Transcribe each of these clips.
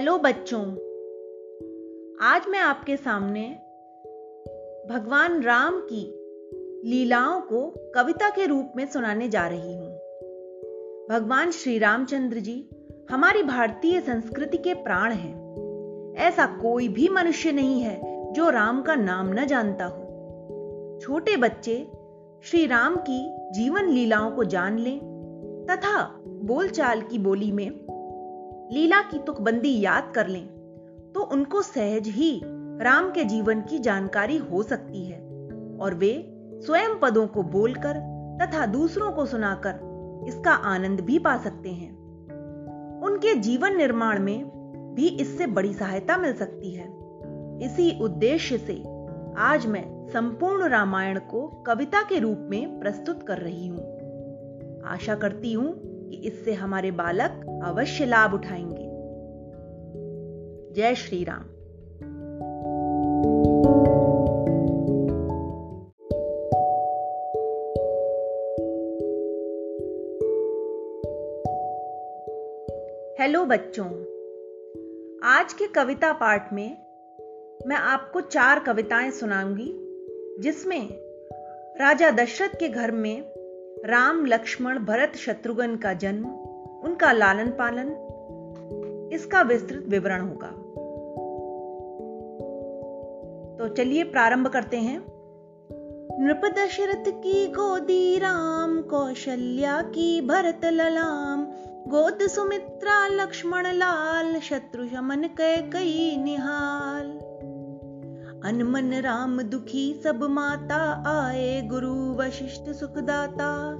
Hello बच्चों। आज मैं आपके सामने भगवान राम की लीलाओं को कविता के रूप में सुनाने जा रही हूँ। भगवान श्री रामचंद्र जी हमारी भारतीय संस्कृति के प्राण हैं। ऐसा कोई भी मनुष्य नहीं है जो राम का नाम न जानता हो। छोटे बच्चे श्री राम की जीवन लीलाओं को जान लें तथा बोलचाल की बोली में लीला की तुकबंदी याद कर लें तो उनको सहज ही राम के जीवन की जानकारी हो सकती है। और वे स्वयं पदों को बोलकर तथा दूसरों को सुनाकर इसका आनंद भी पा सकते हैं। उनके जीवन निर्माण में भी इससे बड़ी सहायता मिल सकती है। इसी उद्देश्य से आज मैं संपूर्ण रामायण को कविता के रूप में प्रस्तुत कर रही हूँ। आशा करती हूँ कि इससे हमारे बालक अवश्य लाभ उठाएँगे। जय श्री राम। हेलो बच्चों, आज के कविता पाठ में मैं आपको चार कविताएँ सुनाऊँगी, जिसमें राजा दशरथ के घर में राम, लक्ष्मण, भरत, शत्रुघ्न का जन्म, उनका लालन पालन, इसका विस्तृत विवरण होगा। तो चलिए प्रारंभ करते हैं। नृप दशरथ की गोदी राम, कौशल्या की भरत ललाम, गोद सुमित्रा, लक्ष्मण लाल, शत्रु शमन कई निहाल। अनमन राम दुखी सब माता, आए गुरु वशिष्ठ सुखदाता।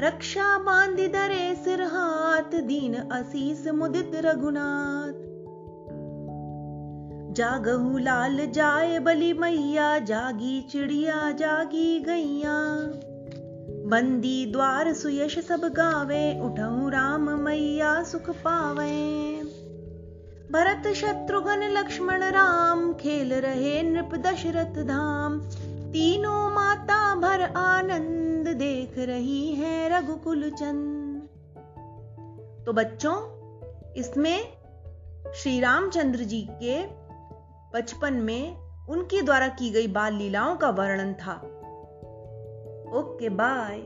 रक्षा बाँध दरे सिर हाथ, दीन असीस मुदित रघुनाथ। जागहु लाल जाए बलि मैया, जागी चिड़िया जागी गैया। बंदी द्वार सुयश सब गावे उठऊ राम मैया सुख पावे। भरत शत्रुघ्न लक्ष्मण राम, खेल रहे नृप दशरथ धाम। तीनों माता भर आनंद देख रही है रघुकुल चंद। तो बच्चों, इसमें श्री रामचंद्र जी के बचपन में उनके द्वारा की गई बाल लीलाओं का वर्णन था। Okay, bye.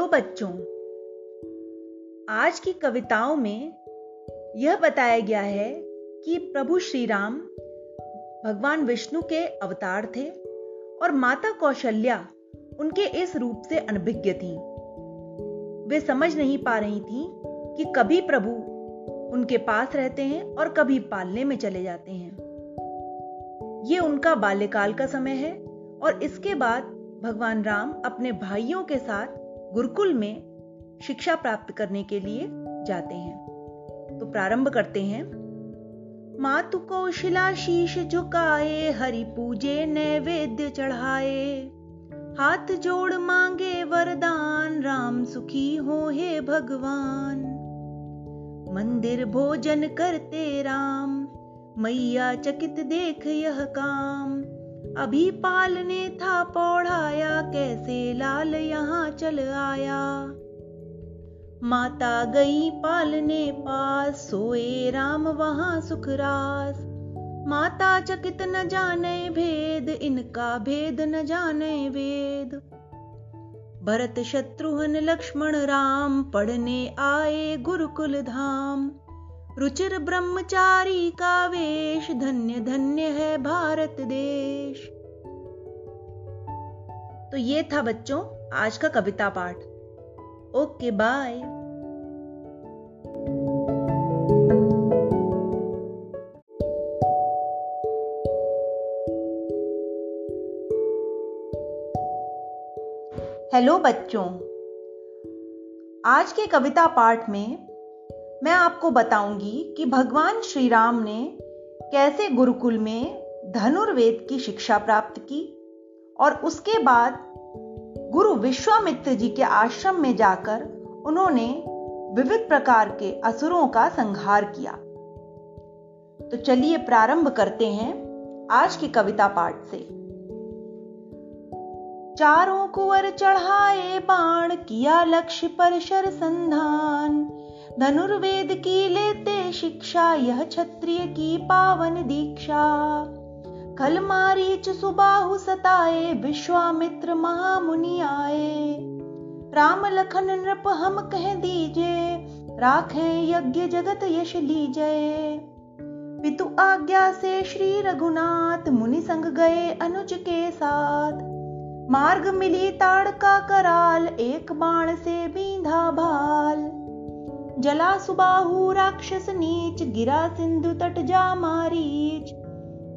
हेलो बच्चों। आज की कविताओं में यह बताया गया है कि प्रभु श्री राम भगवान विष्णु के अवतार थे और माता कौशल्या उनके इस रूप से अनभिज्ञ थी। वे समझ नहीं पा रही थी कि कभी प्रभु उनके पास रहते हैं और कभी पालने में चले जाते हैं। ये उनका बाल्यकाल का समय है और इसके बाद भगवान राम अपने भाइयों के साथ गुरुकुल में शिक्षा प्राप्त करने के लिए जाते हैं। तो प्रारंभ करते हैं। मातु कौशिला शीश झुकाए, हरि पूजे नैवेद्य चढ़ाए। हाथ जोड़ मांगे वरदान, राम सुखी हो हे भगवान। मंदिर भोजन करते राम, मैया चकित देख यह काम। अभी पालने था पौड़ाया कैसे लाल यहाँ चल आया। माता गई पालने पास, सोए राम वहाँ सुखरास माता चकित न जाने भेद, इनका भेद न जाने वेद। भरत शत्रुघ्न लक्ष्मण राम, पढ़ने आए गुरुकुल धाम। रुचिर ब्रह्मचारी का वेश धन्य धन्य है भारत देश। तो ये था बच्चों, आज का कविता पाठ। Okay, bye. हेलो बच्चों, आज के कविता पाठ में मैं आपको बताऊँगी कि भगवान श्री राम ने कैसे गुरुकुल में धनुर्वेद की शिक्षा प्राप्त की और उसके बाद गुरु विश्वामित्र जी के आश्रम में जाकर उन्होंने विविध प्रकार के असुरों का संहार किया। तो चलिए प्रारंभ करते हैं आज की कविता पाठ से। चारों कुंवर चढ़ाए बाण, किया लक्ष्य पर शर संधान धनुर्वेद की लेते शिक्षा, यह क्षत्रिय की पावन दीक्षा। खल मारीच सुबाहु सताए, विश्वामित्र महामुनि आए। राम लखन नृप हम कह दीजे, राखे यज्ञ जगत यश लीजे। पितु आज्ञा से श्री रघुनाथ, मुनि संग गए अनुज के साथ। मार्ग मिली ताड़ का कराल, एक बाण से बींधा भाल। जला सुबाहु राक्षस नीच गिरा सिंधु तट जा मारीच।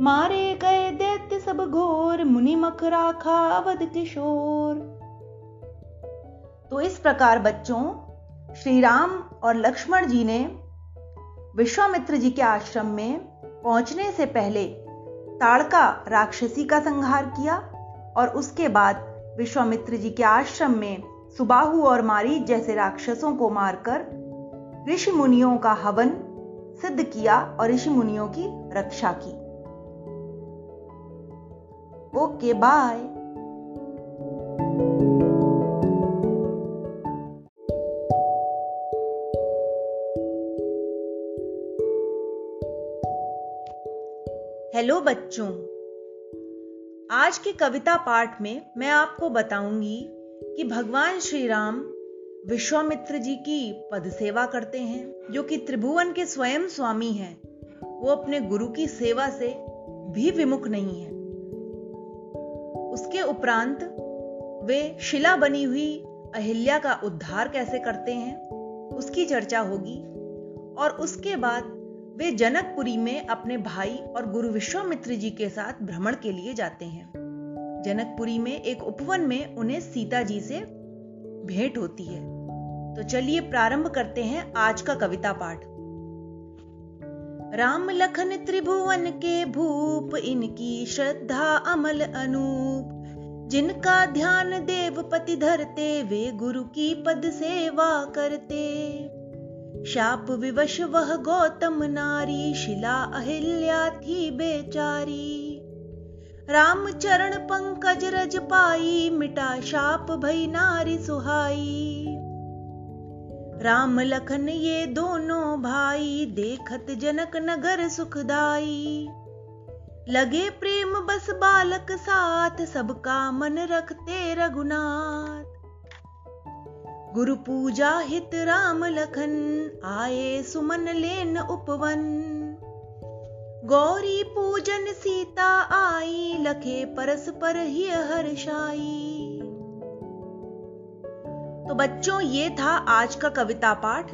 मारे गए दैत्य सब घोर, मुनि मख राखा अवध किशोर। तो इस प्रकार बच्चों श्री राम और लक्ष्मण जी ने विश्वामित्र जी के आश्रम में पहुँचने से पहले ताड़का राक्षसी का संहार किया और उसके बाद विश्वामित्र जी के आश्रम में सुबाहु और मारी जैसे राक्षसों को मारकर ऋषि मुनियों का हवन सिद्ध किया और ऋषि मुनियों की रक्षा की। Okay, bye. हेलो बच्चों, आज के कविता पाठ में मैं आपको बताऊँगी कि भगवान श्री राम विश्वामित्र जी की पद सेवा करते हैं, जो कि त्रिभुवन के स्वयं स्वामी हैं। वो अपने गुरु की सेवा से भी विमुख नहीं है। उसके उपरांत वे शिला बनी हुई अहिल्या का उद्धार कैसे करते हैं, उसकी चर्चा होगी, और उसके बाद वे जनकपुरी में अपने भाई और गुरु विश्वामित्र जी के साथ भ्रमण के लिए जाते हैं। जनकपुरी में एक उपवन में उन्हें सीता जी से भेंट होती है। तो चलिए प्रारंभ करते हैं आज का कविता पाठ। राम लखन त्रिभुवन के भूप, इनकी श्रद्धा अमल अनूप। जिनका ध्यान देवपति धरते, वे गुरु की पद सेवा करते। शाप विवश वह गौतम नारी, शिला अहिल्या थी बेचारी। राम चरण पंकज रज पाई, मिटा शाप भई नारी सुहाई। राम लखन ये दोनों भाई, देखत जनक नगर सुखदाई। लगे प्रेम बस बालक साथ सबका मन रखते रघुनाथ। गुरु पूजा हित राम लखन, आए सुमन लेन उपवन। गौरी पूजन सीता आई, लखे परस्पर ही हर्षाई तो बच्चों, ये था आज का कविता पाठ।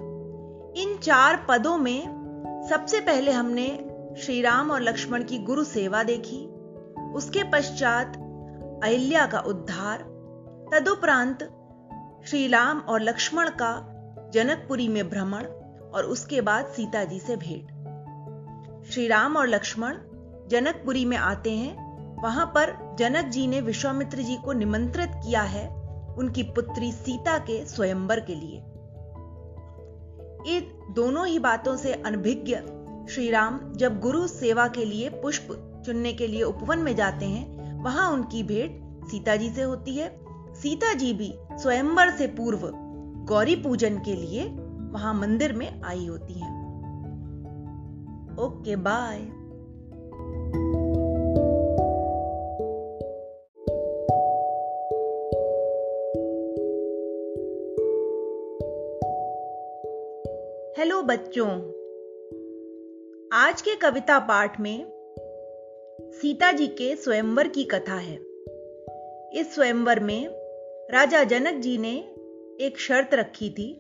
इन चार पदों में सबसे पहले हमने श्री राम और लक्ष्मण की गुरु सेवा देखी। उसके पश्चात अहिल्या का उद्धार, तदुपरांत श्री राम और लक्ष्मण का जनकपुरी में भ्रमण और उसके बाद सीता जी से भेंट। श्री राम और लक्ष्मण जनकपुरी में आते हैं। वहाँ पर जनक जी ने विश्वामित्र जी को निमंत्रित किया है उनकी पुत्री सीता के स्वयंवर के लिए। इन दोनों ही बातों से अनभिज्ञ श्री राम जब गुरु सेवा के लिए पुष्प चुनने के लिए उपवन में जाते हैं, वहाँ उनकी भेंट सीता जी से होती है। सीता जी भी स्वयंवर से पूर्व गौरी पूजन के लिए वहाँ मंदिर में आई होती हैं। ओके बाय हेलो बच्चों। आज के कविता पाठ में सीता जी के स्वयंवर की कथा है। इस स्वयंवर में राजा जनक जी ने एक शर्त रखी थी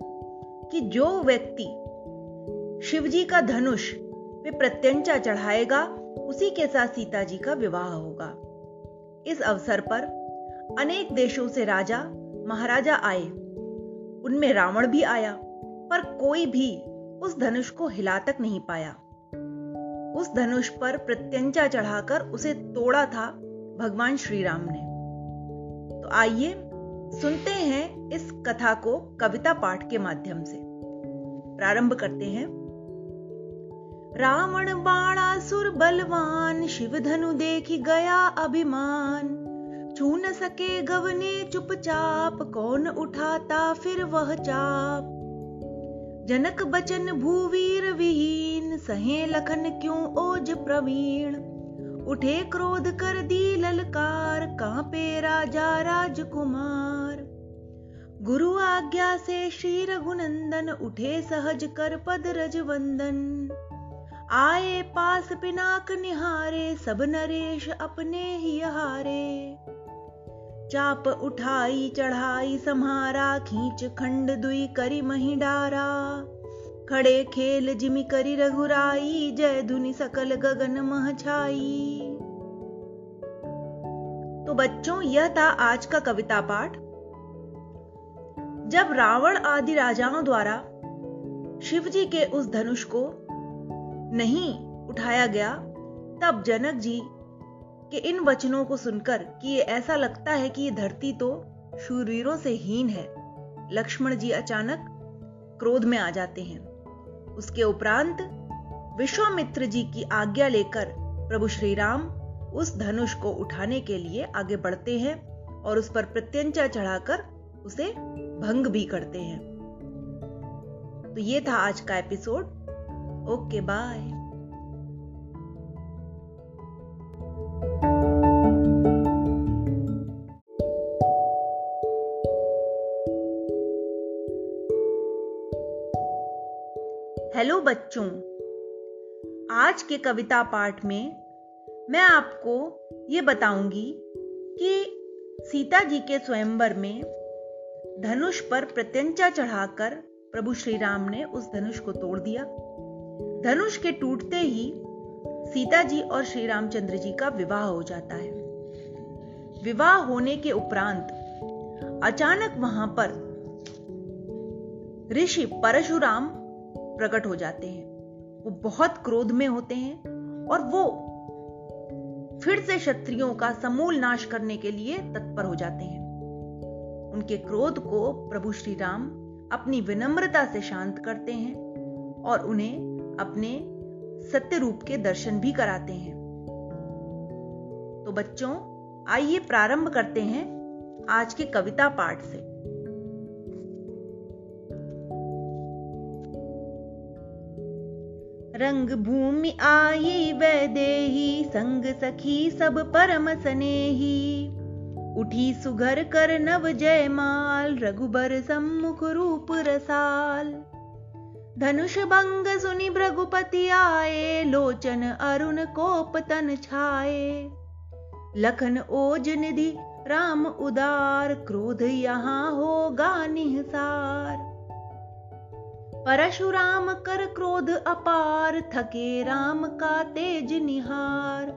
कि जो व्यक्ति शिवजी का धनुष पे प्रत्यंचा चढ़ाएगा, उसी के साथ सीता जी का विवाह होगा। इस अवसर पर अनेक देशों से राजा, महाराजा आए। उनमें रावण भी आया, पर कोई भी उस धनुष को हिला तक नहीं पाया। उस धनुष पर प्रत्यंचा चढ़ाकर उसे तोड़ा था भगवान श्री राम ने। तो आइए सुनते हैं इस कथा को कविता पाठ के माध्यम से। प्रारंभ करते हैं। रावण बाणासुर बलवान शिव धनु देखी गया अभिमान। छू न सके गव गवने चुपचाप, कौन उठाता फिर वह चाप। जनक बचन भूवीर विहीन, सहे लखन क्यों ओज प्रवीण। उठे क्रोध कर दी ललकार, कांपे राजा राजकुमार। गुरु आज्ञा से श्री रघुनंदन, उठे सहज कर पद रज वंदन आए पास पिनाक निहारे, सब नरेश अपने ही हारे। चाप उठाई, चढ़ाई सम्हारा खींच खंड दुई करी मही डारा। खड़े खेल जिमी करी रघुराई, जय धुनि सकल गगन मह छाई। तो बच्चों, यह था आज का कविता पाठ। जब रावण आदि राजाओं द्वारा शिव जी के उस धनुष को नहीं उठाया गया, तब जनक जी के इन वचनों को सुनकर कि ये ऐसा लगता है कि ये धरती तो शूरवीरों से हीन है, लक्ष्मण जी अचानक क्रोध में आ जाते हैं। उसके उपरांत विश्वामित्र जी की आज्ञा लेकर प्रभु श्री राम उस धनुष को उठाने के लिए आगे बढ़ते हैं और उस पर प्रत्यंचा चढ़ाकर उसे भंग भी करते हैं। तो ये था आज का एपिसोड। ओके बाय हेलो बच्चों। आज के कविता पाठ में मैं आपको ये बताऊँगी कि सीता जी के स्वयंवर में धनुष पर प्रत्यंचा चढ़ाकर प्रभु श्री राम ने उस धनुष को तोड़ दिया। धनुष के टूटते ही सीता जी और श्री रामचंद्र जी का विवाह हो जाता है। विवाह होने के उपरांत अचानक वहाँ पर ऋषि परशुराम प्रकट हो जाते हैं। वो बहुत क्रोध में होते हैं और वो फिर से क्षत्रियों का समूल नाश करने के लिए तत्पर हो जाते हैं। उनके क्रोध को प्रभु श्री राम अपनी विनम्रता से शांत करते हैं और उन्हें अपने सत्य रूप के दर्शन भी कराते हैं। तो बच्चों, आइए प्रारंभ करते हैं आज के कविता पाठ से। रंग भूमि आई वैदेही, संग सखी सब परम सनेही। उठी सुघर कर नव जयमाल, रघुबर सम्मुख रूप रसाल। धनुष भंग सुनि भृगुपति आए लोचन अरुण कोप तन छाए। लखन ओज निधि, राम उदार, क्रोध यहाँ होगा निहसार। परशुराम कर क्रोध अपार, थके राम का तेज निहार।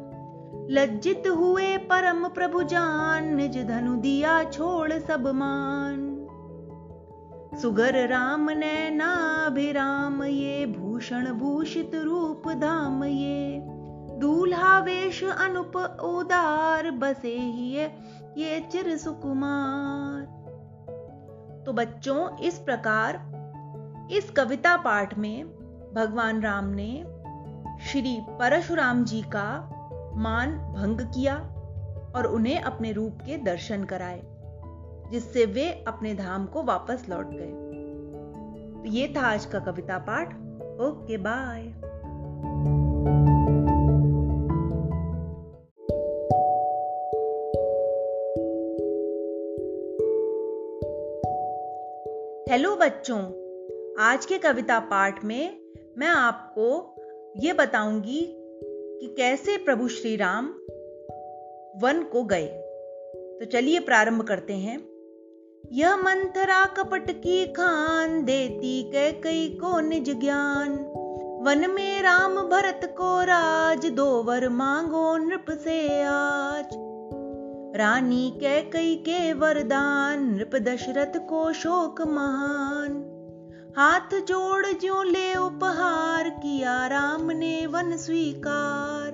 लज्जित हुए परम प्रभु जान, निज धनु दिया छोड़ सब मान। सुगर राम नैनाभिराम ये भूषण भूषित रूप धाम ये। दूल्हा वेश अनुप उदार बसे ही ये चिर सुकुमार। तो बच्चों, इस प्रकार, इस कविता पाठ में भगवान राम ने श्री परशुराम जी का मान भंग किया और उन्हें अपने रूप के दर्शन कराए। जिससे वे अपने धाम को वापस लौट गए। तो ये था आज का कविता पाठ। Okay, bye. हेलो बच्चों, आज के कविता पाठ में मैं आपको ये बताऊँगी कि कैसे प्रभु श्री राम वन को गए। तो चलिए प्रारंभ करते हैं। यह मंथरा कपट की खान देती कै कई को निज ज्ञान। वन में राम भरत को राज, दो वर मांगो नृप से आज। रानी कै कई के वरदान, नृप दशरथ को शोक महान। हाथ जोड़ जो ले उपहार, किया राम ने वन स्वीकार।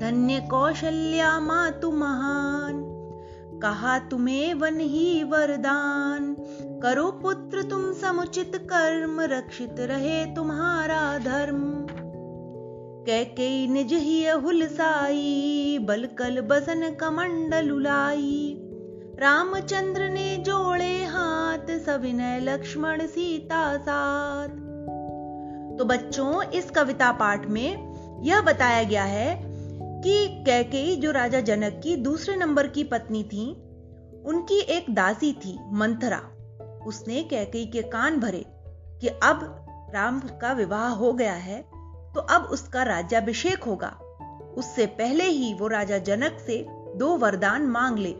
धन्य कौशल्या मातु महान। कहा, तुम्हें वन ही वरदान। करो पुत्र, तुम समुचित कर्म, रक्षित रहे तुम्हारा धर्म। कैके निज ही हुलसाई बलकल बसन कमंडल उलाई। रामचंद्र ने जोड़े हाथ, सविनय लक्ष्मण सीता साथ। तो बच्चों, इस कविता पाठ में यह बताया गया है कि कैकेयी जो राजा जनक की दूसरे नंबर की पत्नी थी, उनकी एक दासी थी, मंथरा। उसने कैकेयी के कान भरे कि अब राम का विवाह हो गया है तो अब उसका राज्याभिषेक होगा। उससे पहले ही वो राजा जनक से दो वरदान मांग ले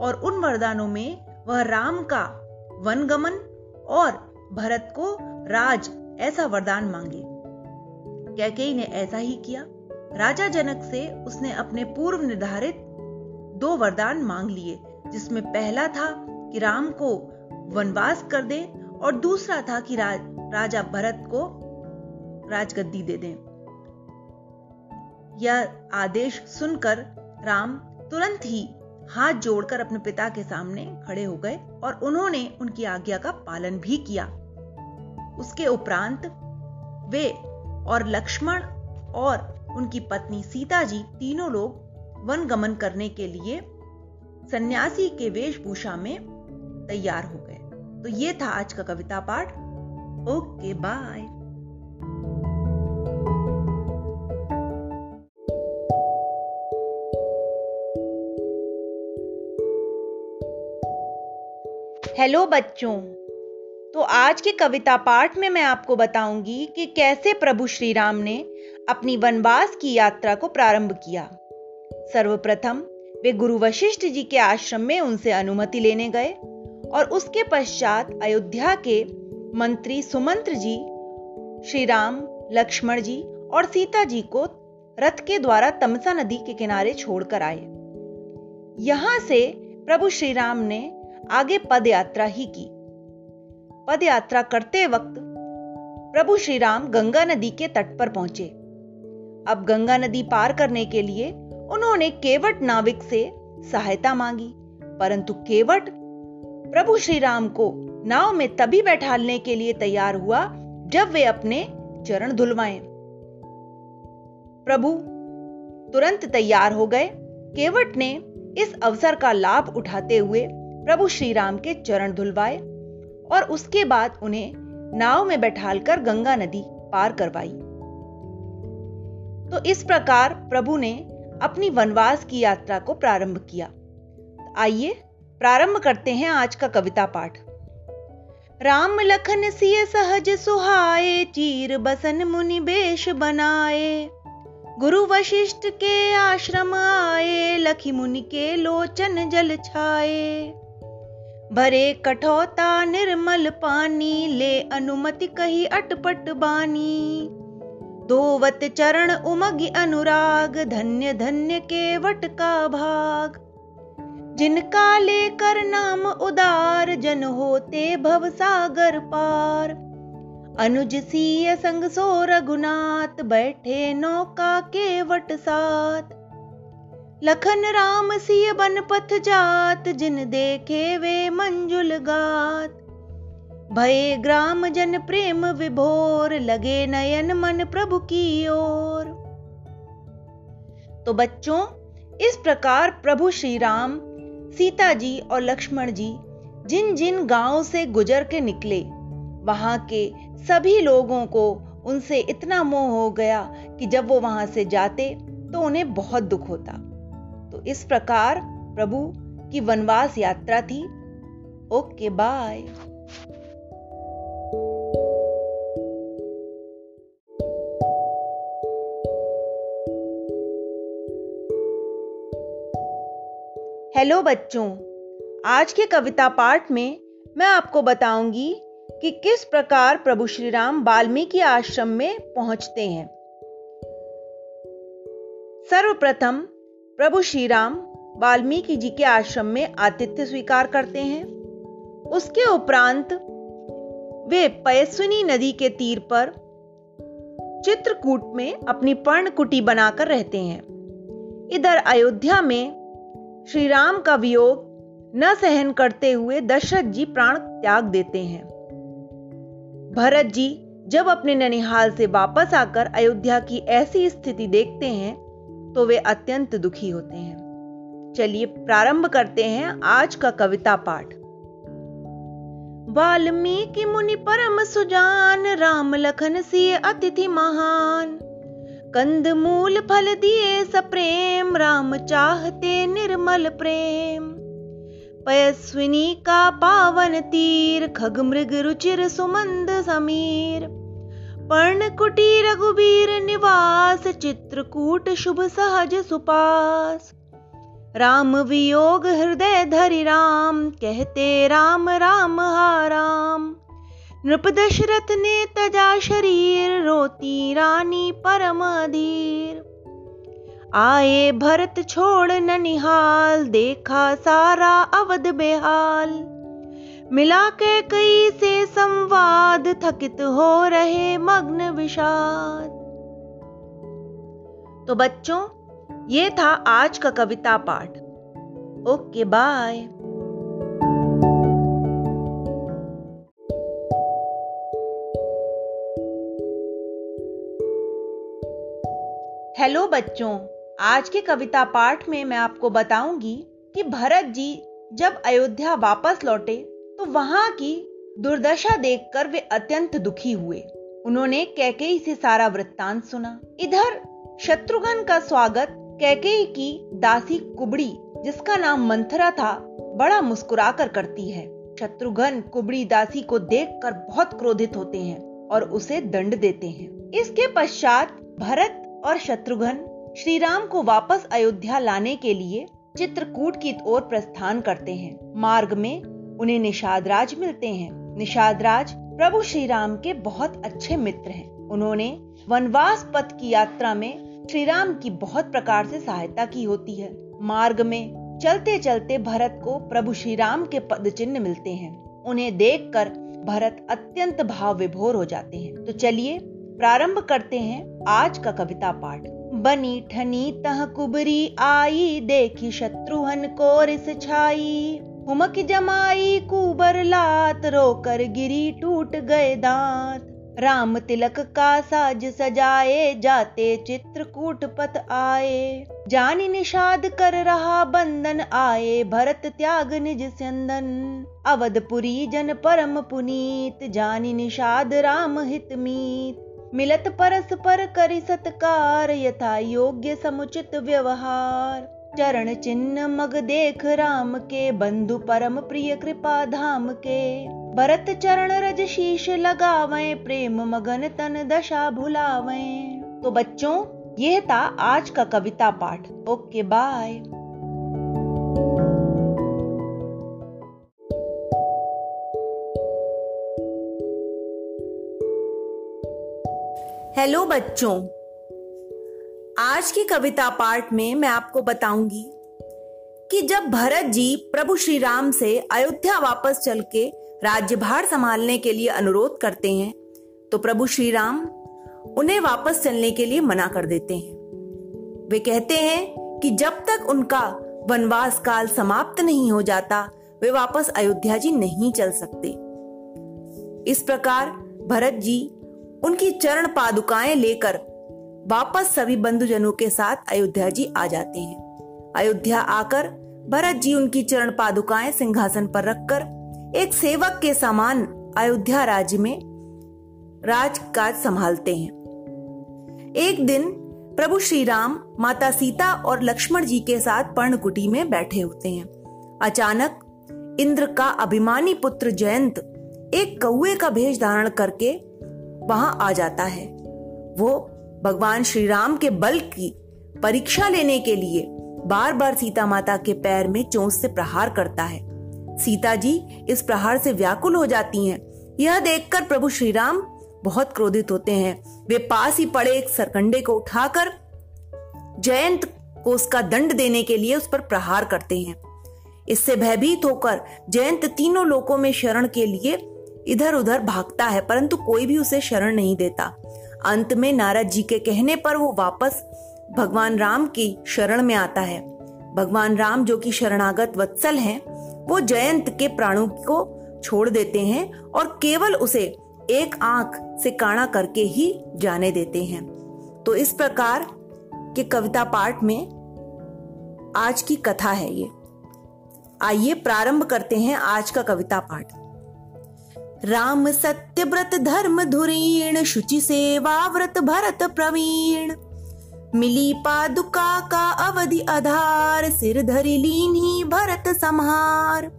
और उन वरदानों में वह राम का वनगमन और भरत को राज ऐसा वरदान मांगे। कैकेयी ने ऐसा ही किया। राजा जनक से उसने अपने पूर्व निर्धारित दो वरदान मांग लिए जिसमें पहला था कि राम को वनवास कर दे और दूसरा था कि राज, राजा भरत को राजगद्दी दे दें। यह आदेश सुनकर राम तुरंत ही हाथ जोड़कर अपने पिता के सामने खड़े हो गए और उन्होंने उनकी आज्ञा का पालन भी किया। उसके उपरांत वे और लक्ष्मण और उनकी पत्नी सीता जी तीनों लोग वन गमन करने के लिए सन्यासी के वेशभूषा में तैयार हो गए। तो ये था आज का कविता पाठ। Okay, bye. हेलो बच्चों तो आज के कविता पाठ में मैं आपको बताऊँगी कि कैसे प्रभु श्री राम ने अपनी वनवास की यात्रा को प्रारंभ किया। सर्वप्रथम वे गुरु वशिष्ठ जी के आश्रम में उनसे अनुमति लेने गए और उसके पश्चात अयोध्या के मंत्री सुमंत्र जी श्री राम लक्ष्मण जी और सीता जी को रथ के द्वारा तमसा नदी के किनारे छोड़कर आए। यहाँ से प्रभु श्री राम ने आगे पद यात्रा ही की। पद यात्रा करते वक्त प्रभु श्री राम गंगा नदी के तट पर पहुँचे। अब गंगा नदी पार करने के लिए उन्होंने केवट नाविक से सहायता मांगी। परंतु केवट प्रभु श्री राम को नाव में तभी बैठालने के लिए तैयार हुआ जब वे अपने चरण धुलवाए। प्रभु, तुरंत तैयार हो गए। केवट ने इस अवसर का लाभ उठाते हुए प्रभु श्री राम के चरण धुलवाए और उसके बाद उन्हें नाव में बैठालकर गंगा नदी पार करवाई। तो इस प्रकार प्रभु ने अपनी वनवास की यात्रा को प्रारंभ किया। आइए प्रारंभ करते हैं आज का कविता पाठ। राम लखन सिय सहज सुहाए, चीर बसन मुनि बेश बनाए। गुरु वशिष्ठ के आश्रम आए, लखी मुनि के लोचन जल छाए। भरे कठौता निर्मल पानी, ले अनुमति कही अटपट बानी। दोवत चरण उमगी अनुराग, धन्य धन्य के वट का भाग। जिनका लेकर नाम उदार, जन होते भव सागर पार। अनुज सीय संग सो रघुनाथ, बैठे नौका के वट साथ। लखन राम सिय बन पथ जात, जिन देखे वे मंजुल गात। भये ग्राम जन प्रेम विभोर, लगे नयन मन प्रभु की ओर। तो बच्चों, इस प्रकार प्रभु श्री राम सीता जी और लक्ष्मण जी जिन जिन गाँव से गुजर के निकले, वहाँ के सभी लोगों को उनसे इतना मोह हो गया कि जब वो वहाँ से जाते तो उन्हें बहुत दुख होता। तो इस प्रकार प्रभु की वनवास यात्रा थी। Okay, bye. हेलो बच्चों, आज के कविता पाठ में मैं आपको बताऊँगी कि किस प्रकार प्रभु श्री राम वाल्मीकि आश्रम में पहुँचते हैं। सर्वप्रथम, प्रभु श्री राम वाल्मीकि जी के आश्रम में आतिथ्य स्वीकार करते हैं। उसके उपरांत, वे पयस्विनी नदी के तीर पर चित्रकूट में अपनी पर्ण कुटी बनाकर रहते हैं। इधर अयोध्या में श्री राम का वियोग न सहन करते हुए दशरथ जी प्राण त्याग देते हैं। भरत जी जब अपने ननिहाल से वापस आकर अयोध्या की ऐसी स्थिति देखते हैं तो वे अत्यंत दुखी होते हैं। चलिए प्रारंभ करते हैं आज का कविता पाठ। वाल्मीकि मुनि परम सुजान, राम लखन सिय अतिथि महान। कंद मूल फल दिए सप्रेम राम चाहते निर्मल प्रेम। पयस्विनी का पावन तीर खग मृग रुचिर सुमंद समीर। पर्ण कुटी रघुबीर निवास, चित्रकूट शुभ सहज सुपास। राम वियोग हृदय धरि राम, कहते राम राम हा राम। नृप दशरथ ने तजा शरीर, रोती रानी परम अधीर आए भरत छोड़ ननिहाल देखा सारा अवध बेहाल। मिला के कई से संवाद, थकित हो रहे मग्न विषाद तो बच्चों, ये था आज का कविता पाठ। Okay, bye. हेलो बच्चों, आज के कविता पाठ में मैं आपको बताऊँगी कि भरत जी जब अयोध्या वापस लौटे तो वहाँ की दुर्दशा देखकर वे अत्यंत दुखी हुए। उन्होंने कैकेयी से सारा वृत्तांत सुना। इधर, शत्रुघ्न का स्वागत कैकेयी की दासी कुबड़ी, जिसका नाम मंथरा था, बड़ा मुस्कुरा कर करती है। शत्रुघ्न कुबड़ी दासी को देखकर बहुत क्रोधित होते हैं और उसे दंड देते हैं। इसके पश्चात भरत और शत्रुघ्न श्री राम को वापस अयोध्या लाने के लिए चित्रकूट की ओर प्रस्थान करते हैं। मार्ग में उन्हें निषाद राज मिलते हैं। निषाद राज प्रभु श्री राम के बहुत अच्छे मित्र हैं। उन्होंने वनवास पथ की यात्रा में श्री राम की बहुत प्रकार से सहायता की होती है। मार्ग में चलते चलते भरत को प्रभु श्री राम के पद चिन्ह मिलते हैं। उन्हें देखकर भरत अत्यंत भाव विभोर हो जाते हैं। तो चलिए प्रारंभ करते हैं आज का कविता पाठ। बनी ठनी तह कुबरी आई, देखी शत्रुहन को रिस छाई। हुमक जमाई कुबर लात, रोकर गिरी टूट गए दांत। राम तिलक का साज सजाए, जाते चित्रकूट पथ आए। जान निषाद कर रहा बंदन आए, भरत त्याग निज संदन अवधपुरी जन परम पुनीत, जानी निषाद राम हित मीत। मिलत परस पर करी सत्कार, यथा योग्य समुचित व्यवहार। चरण चिन्ह मग देख राम के, बंधु परम प्रिय कृपा धाम के। भरत चरण रज शीश लगावे, प्रेम मगन तन दशा भुलावे। तो बच्चों, यह था आज का कविता पाठ। Okay, bye. हेलो बच्चों। आज की कविता पाठ में मैं आपको बताऊँगी कि जब भरत जी प्रभु श्री राम से अयोध्या वापस चल के राज्यभार संभालने के लिए अनुरोध करते हैं तो प्रभु श्री राम उन्हें वापस चलने के लिए मना कर देते हैं। वे कहते हैं कि जब तक उनका वनवास काल समाप्त नहीं हो जाता, वे वापस अयोध्या जी नहीं चल सकते। इस प्रकार भरत जी उनकी चरण पादुकाएँ लेकर वापस सभी बंधुजनों के साथ अयोध्या जी आ जाते हैं। अयोध्या आकर भरत जी उनकी चरण पादुकाएँ सिंहासन पर रखकर एक सेवक के समान अयोध्या राज्य में राजकाज संभालते हैं। एक दिन प्रभु श्री राम माता सीता और लक्ष्मण जी के साथ पर्णकुटी में बैठे होते हैं। अचानक इंद्र का अभिमानी पुत्र जयंत एक कौए का भेष धारण करके वहाँ आ जाता है। वो भगवान श्री राम के बल की परीक्षा लेने के लिए बार बार सीता माता के पैर में चोंच से प्रहार करता है। सीता जी इस प्रहार से व्याकुल हो जाती हैं। यह देखकर प्रभु श्री राम बहुत क्रोधित होते हैं। वे पास ही पड़े एक सरकंडे को उठाकर जयंत को उसका दंड देने के लिए उस पर प्रहार करते हैं। इससे भयभीत होकर जयंत तीनों लोकों में शरण के लिए इधर उधर भागता है, परंतु कोई भी उसे शरण नहीं देता। अंत में नारद जी के कहने पर वो वापस भगवान राम की शरण में आता है। भगवान राम जो कि शरणागत वत्सल हैं, वो जयंत के प्राणों को छोड़ देते हैं और केवल उसे एक आँख से काना करके ही जाने देते हैं। तो इस प्रकार के कविता पाठ में आज की कथा है ये। आइए प्रारंभ करते हैं आज का कविता पाठ। राम सत्य व्रत धर्म धुरीण, शुचि सेवा व्रत भरत प्रवीण। मिली पादुका का अवधि आधार, सिर धरि लीन भरत संहार।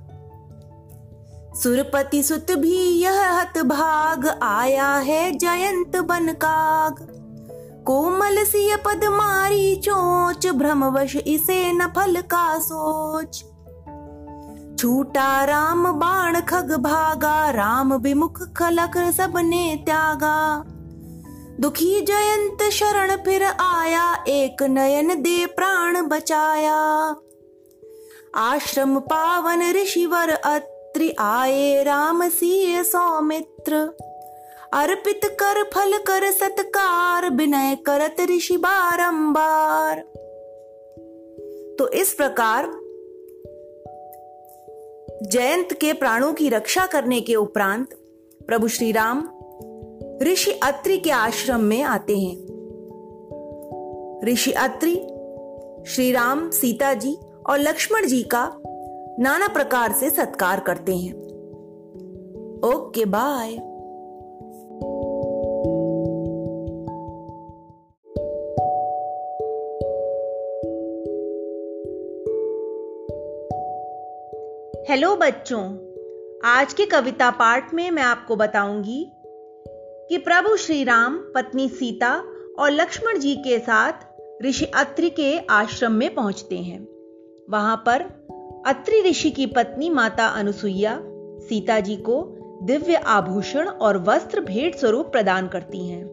सुरपति सुत भी यह हत भाग, आया है जयंत बन काग। कोमल सिय पद मारी चोच, भ्रमवश इसे न फल का सोच। छूटा राम बाण खग भागा, राम विमुख खलक सबने त्यागा। दुखी जयंत शरण फिर आया, एक नयन दे प्राण बचाया। आश्रम पावन ऋषिवर अत्रि आए, राम सिय सौमित्र। अर्पित कर फल कर सत्कार, विनय करत ऋषि बारंबार। तो इस प्रकार जयंत के प्राणों की रक्षा करने के उपरांत प्रभु श्री राम ऋषि अत्रि के आश्रम में आते हैं। ऋषि अत्रि श्री राम सीता जी और लक्ष्मण जी का नाना प्रकार से सत्कार करते हैं। Okay, bye. हेलो बच्चों, आज के कविता पाठ में मैं आपको बताऊँगी कि प्रभु श्री राम पत्नी सीता और लक्ष्मण जी के साथ ऋषि अत्रि के आश्रम में पहुँचते हैं। वहाँ पर अत्रि ऋषि की पत्नी माता अनुसुईया सीता जी को दिव्य आभूषण और वस्त्र भेंट स्वरूप प्रदान करती हैं।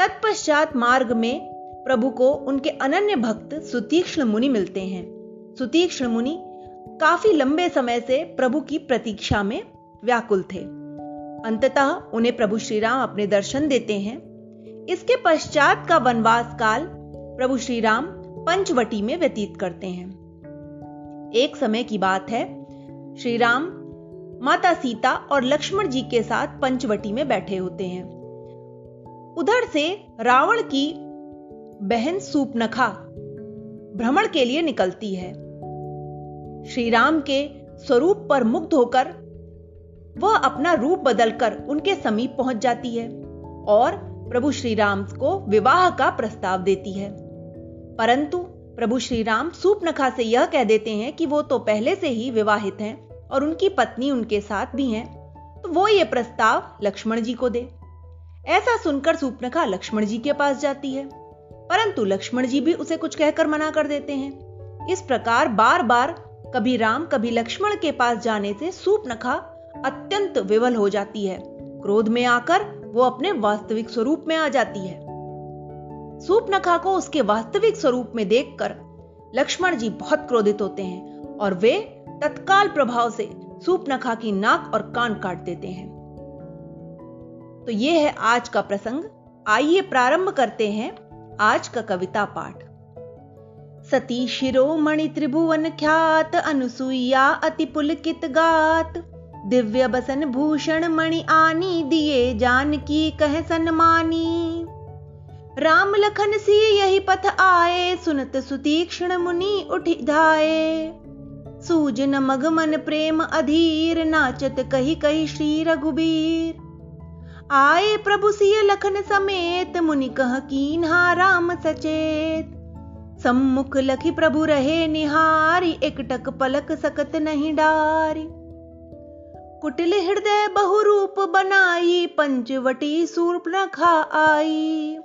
तत्पश्चात मार्ग में प्रभु को उनके अनन्य भक्त सुतीक्ष्ण मुनि मिलते हैं। सुतीक्ष्ण मुनि काफ़ी लंबे समय से प्रभु की प्रतीक्षा में व्याकुल थे। अंततः उन्हें प्रभु श्री राम अपने दर्शन देते हैं। इसके पश्चात का वनवास काल प्रभु श्री राम पंचवटी में व्यतीत करते हैं। एक समय की बात है श्री राम माता सीता और लक्ष्मण जी के साथ पंचवटी में बैठे होते हैं। उधर से रावण की बहन सूपनखा भ्रमण के लिए निकलती है। श्री राम के स्वरूप पर मुग्ध होकर वह अपना रूप बदलकर उनके समीप पहुँच जाती है और प्रभु श्री राम को विवाह का प्रस्ताव देती है। परंतु प्रभु श्री राम सूपनखा से यह कह देते हैं कि वो तो पहले से ही विवाहित हैं और उनकी पत्नी उनके साथ भी हैं तो वो ये प्रस्ताव लक्ष्मण जी को दे। ऐसा सुनकर सूपनखा लक्ष्मण जी के पास जाती है। परंतु लक्ष्मण जी भी उसे कुछ कहकर मना कर देते हैं। इस प्रकार बार बार कभी राम, कभी लक्ष्मण के पास जाने से सूपनखा अत्यंत विवल हो जाती है। क्रोध में आकर वो अपने वास्तविक स्वरूप में आ जाती है। सूपनखा को उसके वास्तविक स्वरूप में देखकर लक्ष्मण जी बहुत क्रोधित होते हैं और वे तत्काल प्रभाव से सूपनखा की नाक और कान काट देते हैं। तो यह है आज का प्रसंग। आइए प्रारंभ करते हैं आज का कविता पाठ। सती शिरोमणि त्रिभुवन ख्यात अनुसुईया अति पुलकित गात। दिव्य बसन भूषण मणि आनी दिए जान की कह सन्मानी। राम लखन सी यही पथ आए, सुनत सुतीक्षण मुनि उठि धाए। सूज न मग मन प्रेम अधीर, नाचत कही कही श्री रघुबीर। आए प्रभु सिय लखन समेत, मुनि कह कीन्हा राम सचेत। सम्मुख लखी प्रभु रहे निहारी एकटक पलक सकत नहीं डारी। कुटिल हृदय बहुरूप बनाई, पंचवटी सूर्पनखा आई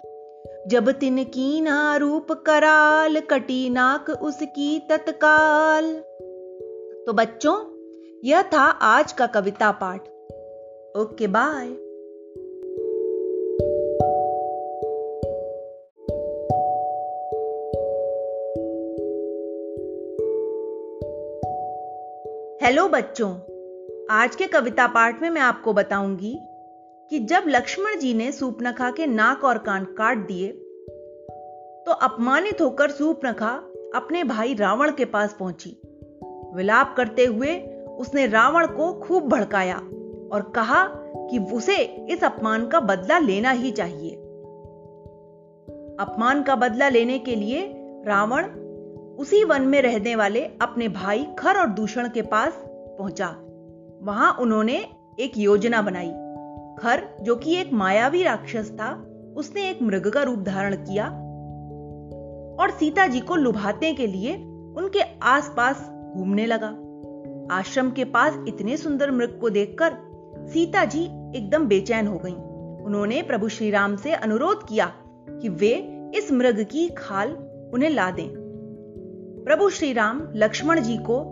जब तिन कीना रूप कराल, कटी नाक उसकी तत्काल। तो बच्चों, यह था आज का कविता पाठ। Okay, bye. हेलो बच्चों, आज के कविता पाठ में मैं आपको बताऊँगी कि जब लक्ष्मण जी ने सूपनखा के नाक और कान काट दिए तो अपमानित होकर सूपनखा अपने भाई रावण के पास पहुँची। विलाप करते हुए उसने रावण को खूब भड़काया और कहा कि उसे इस अपमान का बदला लेना ही चाहिए। अपमान का बदला लेने के लिए रावण उसी वन में रहने वाले अपने भाई खर और दूषण के पास पहुँचा। वहाँ उन्होंने एक योजना बनाई। खर, जो कि एक मायावी राक्षस था, उसने एक मृग का रूप धारण किया और सीता जी को लुभाने के लिए उनके आसपास घूमने लगा। आश्रम के पास इतने सुंदर मृग को देखकर सीता जी एकदम बेचैन हो गईं। उन्होंने प्रभु श्री राम से अनुरोध किया कि वे इस मृग की खाल उन्हें ला दें। प्रभु श्री राम लक्ष्मण जी को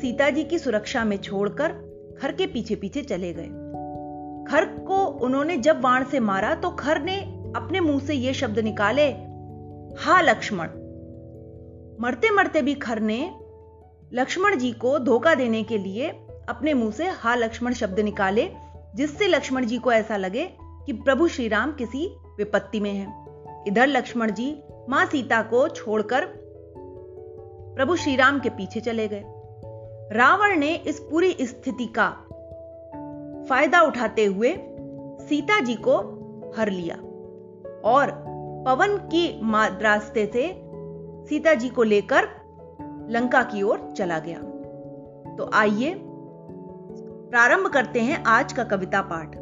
सीता जी की सुरक्षा में छोड़कर खर के पीछे पीछे चले गए खर को उन्होंने जब बाण से मारा तो खर ने अपने मुँह से यह शब्द निकाले, हा लक्ष्मण मरते मरते भी खर ने लक्ष्मण जी को धोखा देने के लिए अपने मुँह से हा लक्ष्मण शब्द निकाले, जिससे लक्ष्मण जी को ऐसा लगे कि प्रभु श्री राम किसी विपत्ति में हैं। इधर लक्ष्मण जी माँ सीता को छोड़कर प्रभु श्री राम के पीछे चले गए। रावण ने इस पूरी स्थिति का फ़ायदा उठाते हुए सीता जी को हर लिया और पवन की रास्ते से सीता जी को लेकर लंका की ओर चला गया। तो आइए, प्रारंभ करते हैं आज का कविता पाठ।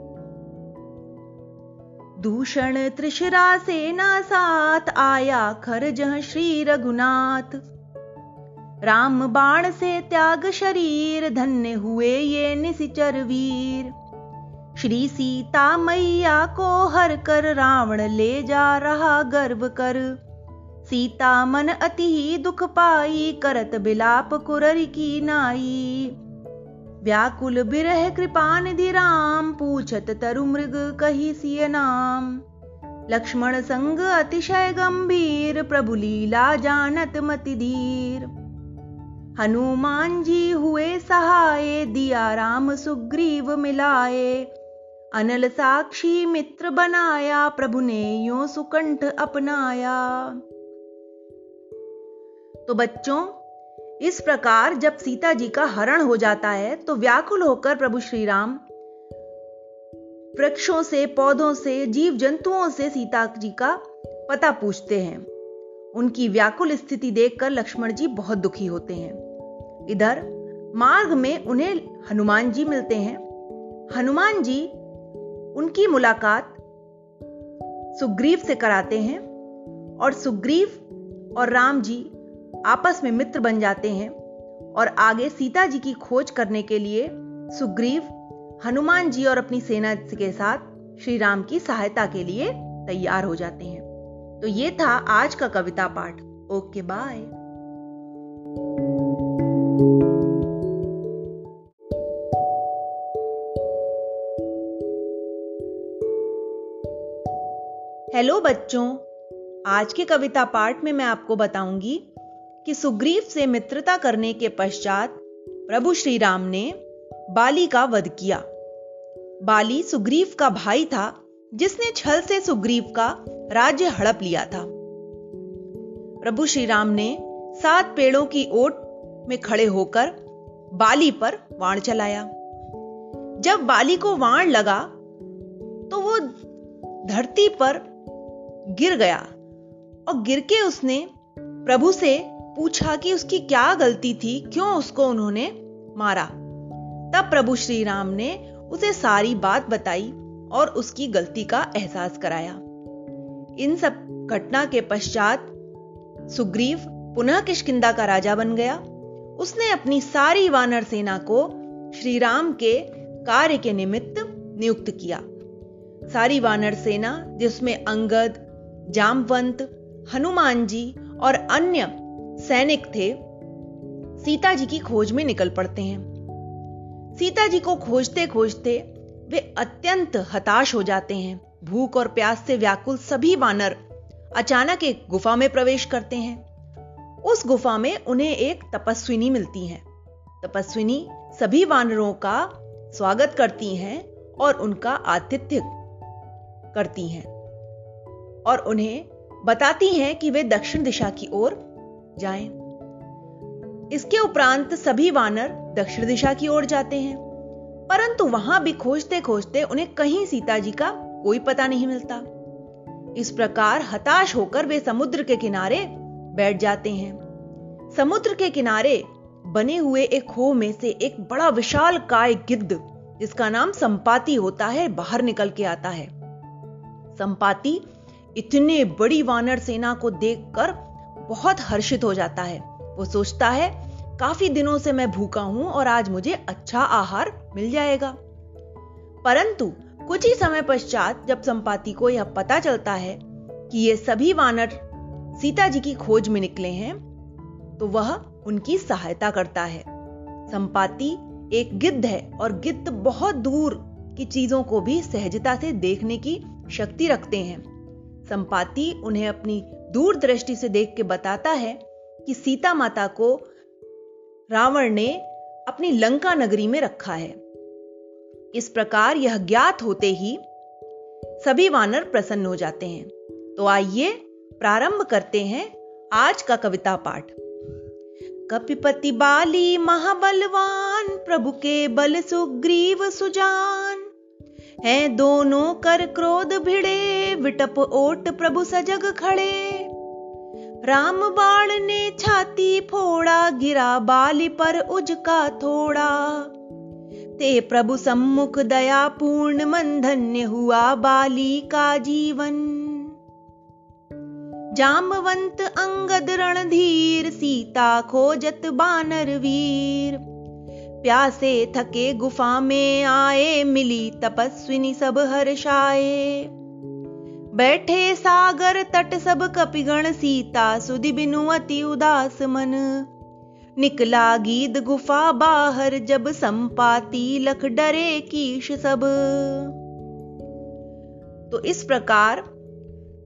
दूषण त्रिशरा सेना साथ आया खर जह श्री रघुनाथ। राम बाण से त्याग शरीर, धन्य हुए ये निशिचर वीर। श्री सीता मैया को हर कर रावण ले जा रहा गर्व कर। सीता मन अति ही दुख पाई, करत बिलाप कुरर की नाई। व्याकुल बिरह कृपा निधि राम, पूछत तरु मृग कही सिय नाम। लक्ष्मण संग अतिशय गंभीर, प्रभु लीला जानत मति धीर। हनुमान जी हुए सहाय, दिया राम सुग्रीव मिलाए अनल साक्षी मित्र बनाया, प्रभु ने यो सुकंठ अपनाया। तो बच्चों, इस प्रकार जब सीता जी का हरण हो जाता है तो व्याकुल होकर प्रभु श्री राम वृक्षों से, पौधों से जीव जंतुओं से सीता जी का पता पूछते हैं। उनकी व्याकुल स्थिति देखकर लक्ष्मण जी बहुत दुखी होते हैं। इधर, मार्ग में उन्हें हनुमान जी मिलते हैं। हनुमान जी उनकी मुलाकात सुग्रीव से कराते हैं और सुग्रीव और राम जी आपस में मित्र बन जाते हैं और आगे सीता जी की खोज करने के लिए सुग्रीव हनुमान जी और अपनी सेना के साथ श्री राम की सहायता के लिए तैयार हो जाते हैं। तो ये था आज का कविता पाठ। Okay, bye. हेलो बच्चों, आज के कविता पाठ में मैं आपको बताऊँगी कि सुग्रीव से मित्रता करने के पश्चात प्रभु श्री राम ने बाली का वध किया। बाली सुग्रीव का भाई था, जिसने छल से सुग्रीव का राज्य हड़प लिया था। प्रभु श्री राम ने सात पेड़ों की ओट में खड़े होकर बाली पर वाण चलाया। जब बाली को वाण लगा तो वो धरती पर गिर गया और गिर के उसने प्रभु से पूछा कि उसकी क्या गलती थी, क्यों उसको उन्होंने मारा। तब प्रभु श्री राम ने उसे सारी बात बताई और उसकी गलती का एहसास कराया। इन सब घटना के पश्चात सुग्रीव पुनः किशकिंदा का राजा बन गया। उसने अपनी सारी वानर सेना को श्री राम के कार्य के निमित्त नियुक्त किया। सारी वानर सेना, जिसमें अंगद, जामवंत हनुमान जी और अन्य सैनिक थे, सीता जी की खोज में निकल पड़ते हैं। सीता जी को खोजते खोजते वे अत्यंत हताश हो जाते हैं। भूख और प्यास से व्याकुल सभी वानर अचानक एक गुफा में प्रवेश करते हैं। उस गुफा में उन्हें एक तपस्विनी मिलती है तपस्विनी सभी वानरों का स्वागत करती हैं और उनका आतिथ्य करती हैं और उन्हें बताती हैं कि वे दक्षिण दिशा की ओर जाएँ। इसके उपरांत सभी वानर दक्षिण दिशा की ओर जाते हैं, परंतु वहाँ भी खोजते खोजते उन्हें कहीं सीता जी का कोई पता नहीं मिलता इस प्रकार हताश होकर वे समुद्र के किनारे बैठ जाते हैं। समुद्र के किनारे बने हुए एक खो में से एक बड़ा विशाल काय गिद्ध, जिसका नाम संपाति होता है, बाहर निकल के आता है। संपाति इतने बड़ी वानर सेना को देखकर बहुत हर्षित हो जाता है। वो सोचता है, काफ़ी दिनों से मैं भूखा हूँ और आज मुझे अच्छा आहार मिल जाएगा। परंतु कुछ ही समय पश्चात जब संपाति को यह पता चलता है कि ये सभी वानर सीता जी की खोज में निकले हैं तो वह उनकी सहायता करता है। संपाति एक गिद्ध है और गिद्ध बहुत दूर की चीज़ों को भी सहजता से देखने की शक्ति रखते हैं। संपाति उन्हें अपनी दूरदृष्टि से देख के बताता है कि सीता माता को रावण ने अपनी लंका नगरी में रखा है। इस प्रकार यह ज्ञात होते ही सभी वानर प्रसन्न हो जाते हैं। तो आइए प्रारंभ करते हैं आज का कविता पाठ। कपिपति बाली महाबलवान, प्रभु के बल सुग्रीव सुजान। हैं दोनों कर क्रोध भिड़े, विटप ओट प्रभु सजग खड़े। राम बाण ने छाती फोड़ा, गिरा बाली पर उजका थोड़ा। ते प्रभु सम्मुख दया पूर्ण मन धन्य हुआ बाली का जीवन। जामवंत अंगद रणधीर, सीता खोजत बानर वीर। प्यासे थके गुफा में आए, मिली तपस्विनी सब हर्षाए। बैठे सागर तट सब कपिगण, सीता सुधि बिनु अति उदास मन। निकला गीद गुफा बाहर, जब संपाती लख डरे कीश सब। तो इस प्रकार